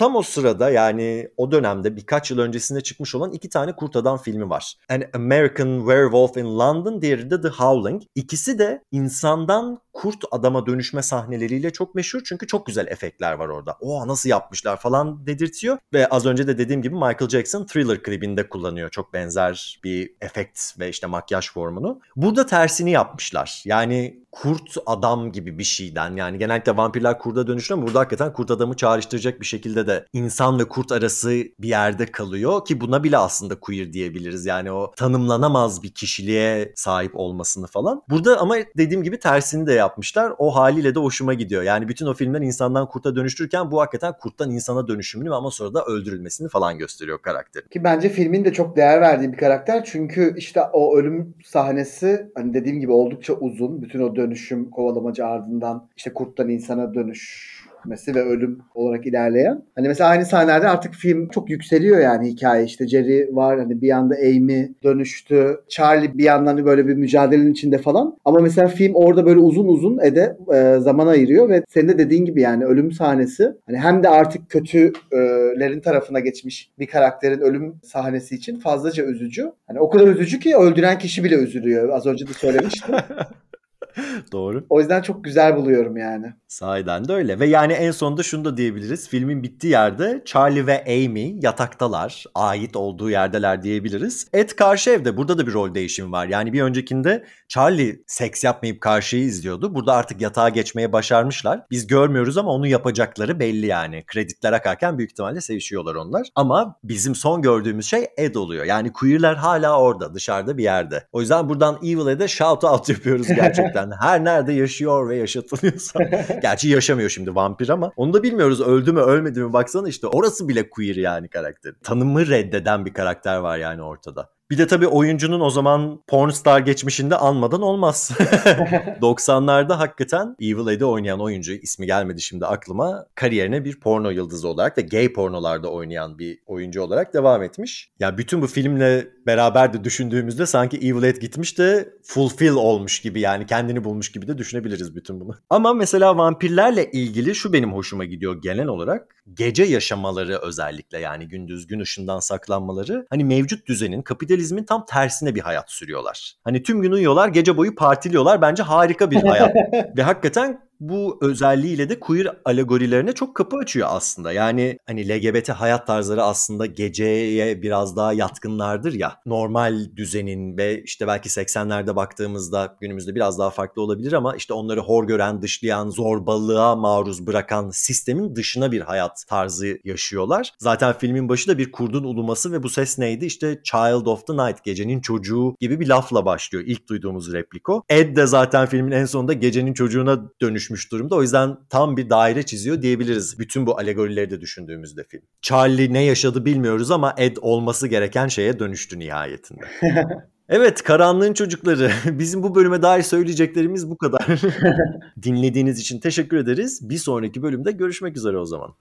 Tam o sırada yani o dönemde birkaç yıl öncesinde çıkmış olan iki tane kurt adam filmi var. An American Werewolf in London, diğeri de The Howling. İkisi de insandan kurt adama dönüşme sahneleriyle çok meşhur çünkü çok güzel efektler var orada. O nasıl yapmışlar falan dedirtiyor ve az önce de dediğim gibi Michael Jackson Thriller klibinde kullanıyor çok benzer bir efekt ve işte makyaj formunu. Burada tersini yapmışlar. Yani kurt adam gibi bir şeyden yani genellikle vampirler kurda dönüşür ama burada hakikaten kurt adamı çağrıştıracak bir şekilde de de insan ve kurt arası bir yerde kalıyor ki buna bile aslında queer diyebiliriz. Yani o tanımlanamaz bir kişiliğe sahip olmasını falan. Burada ama dediğim gibi tersini de yapmışlar. O haliyle de hoşuma gidiyor. Yani bütün o filmler insandan kurta dönüştürürken bu hakikaten kurttan insana dönüşümünü ama sonra da öldürülmesini falan gösteriyor karakteri. Ki bence filmin de çok değer verdiği bir karakter. Çünkü işte o ölüm sahnesi hani dediğim gibi oldukça uzun. Bütün o dönüşüm kovalamacı ardından işte kurttan insana dönüşmesi ve ölüm olarak ilerleyen. Hani mesela aynı sahnelerde artık film çok yükseliyor yani hikaye. İşte Jerry var hani bir yanda Amy dönüştü. Charlie bir yandan böyle bir mücadelenin içinde falan. Ama mesela film orada böyle uzun uzun ede e, zaman ayırıyor ve senin de dediğin gibi yani ölüm sahnesi hani hem de artık kötülerin tarafına geçmiş bir karakterin ölüm sahnesi için fazlaca üzücü. Hani o kadar üzücü ki öldüren kişi bile üzülüyor. Az önce de söylemiştim. Doğru. O yüzden çok güzel buluyorum yani. Sahiden de öyle. Ve yani en sonunda şunu da diyebiliriz. Filmin bittiği yerde Charlie ve Amy yataktalar. Ait olduğu yerdeler diyebiliriz. Ed karşı evde. Burada da bir rol değişimi var. Yani bir öncekinde Charlie seks yapmayıp karşıyı izliyordu. Burada artık yatağa geçmeye başarmışlar. Biz görmüyoruz ama onu yapacakları belli yani. Kreditler akarken büyük ihtimalle sevişiyorlar onlar. Ama bizim son gördüğümüz şey Ed oluyor. Yani queerler hala orada dışarıda bir yerde. O yüzden buradan Evil Ed'e shout out yapıyoruz gerçekten. Her nerede yaşıyor ve yaşatılıyorsa. Gerçi yaşamıyor şimdi vampir ama onu da bilmiyoruz öldü mü ölmedi mi baksana işte orası bile queer yani karakter. Tanımı reddeden bir karakter var yani ortada. Bir de tabii oyuncunun o zaman pornstar geçmişinde anmadan olmaz. 90'larda hakikaten Evil Ed'i oynayan oyuncu ismi gelmedi şimdi aklıma kariyerine bir porno yıldızı olarak ve gay pornolarda oynayan bir oyuncu olarak devam etmiş. Ya bütün bu filmle beraber de düşündüğümüzde sanki Evil Ed gitmiş de fulfill olmuş gibi yani kendini bulmuş gibi de düşünebiliriz bütün bunu. Ama mesela vampirlerle ilgili şu benim hoşuma gidiyor genel olarak. Gece yaşamaları özellikle yani gündüz gün ışığından saklanmaları hani mevcut düzenin kapitalizmin tam tersine bir hayat sürüyorlar. Hani tüm gün uyuyorlar gece boyu partiliyorlar bence harika bir hayat. Ve hakikaten bu özelliğiyle de queer alegorilerine çok kapı açıyor aslında. Yani hani LGBT hayat tarzları aslında geceye biraz daha yatkınlardır ya. Normal düzenin ve işte belki 80'lerde baktığımızda günümüzde biraz daha farklı olabilir ama işte onları hor gören, dışlayan, zorbalığa maruz bırakan sistemin dışına bir hayat tarzı yaşıyorlar. Zaten filmin başı da bir kurdun uluması ve bu ses neydi? İşte Child of the Night, gecenin çocuğu gibi bir lafla başlıyor. İlk duyduğumuz repliko. Ed de zaten filmin en sonunda gecenin çocuğuna dönüş dönüşmüş durumda. O yüzden tam bir daire çiziyor diyebiliriz. Bütün bu alegorileri de düşündüğümüzde film. Charlie ne yaşadı bilmiyoruz ama Ed olması gereken şeye dönüştü nihayetinde. Evet Karanlığın Çocukları. Bizim bu bölüme dair söyleyeceklerimiz bu kadar. Dinlediğiniz için teşekkür ederiz. Bir sonraki bölümde görüşmek üzere o zaman.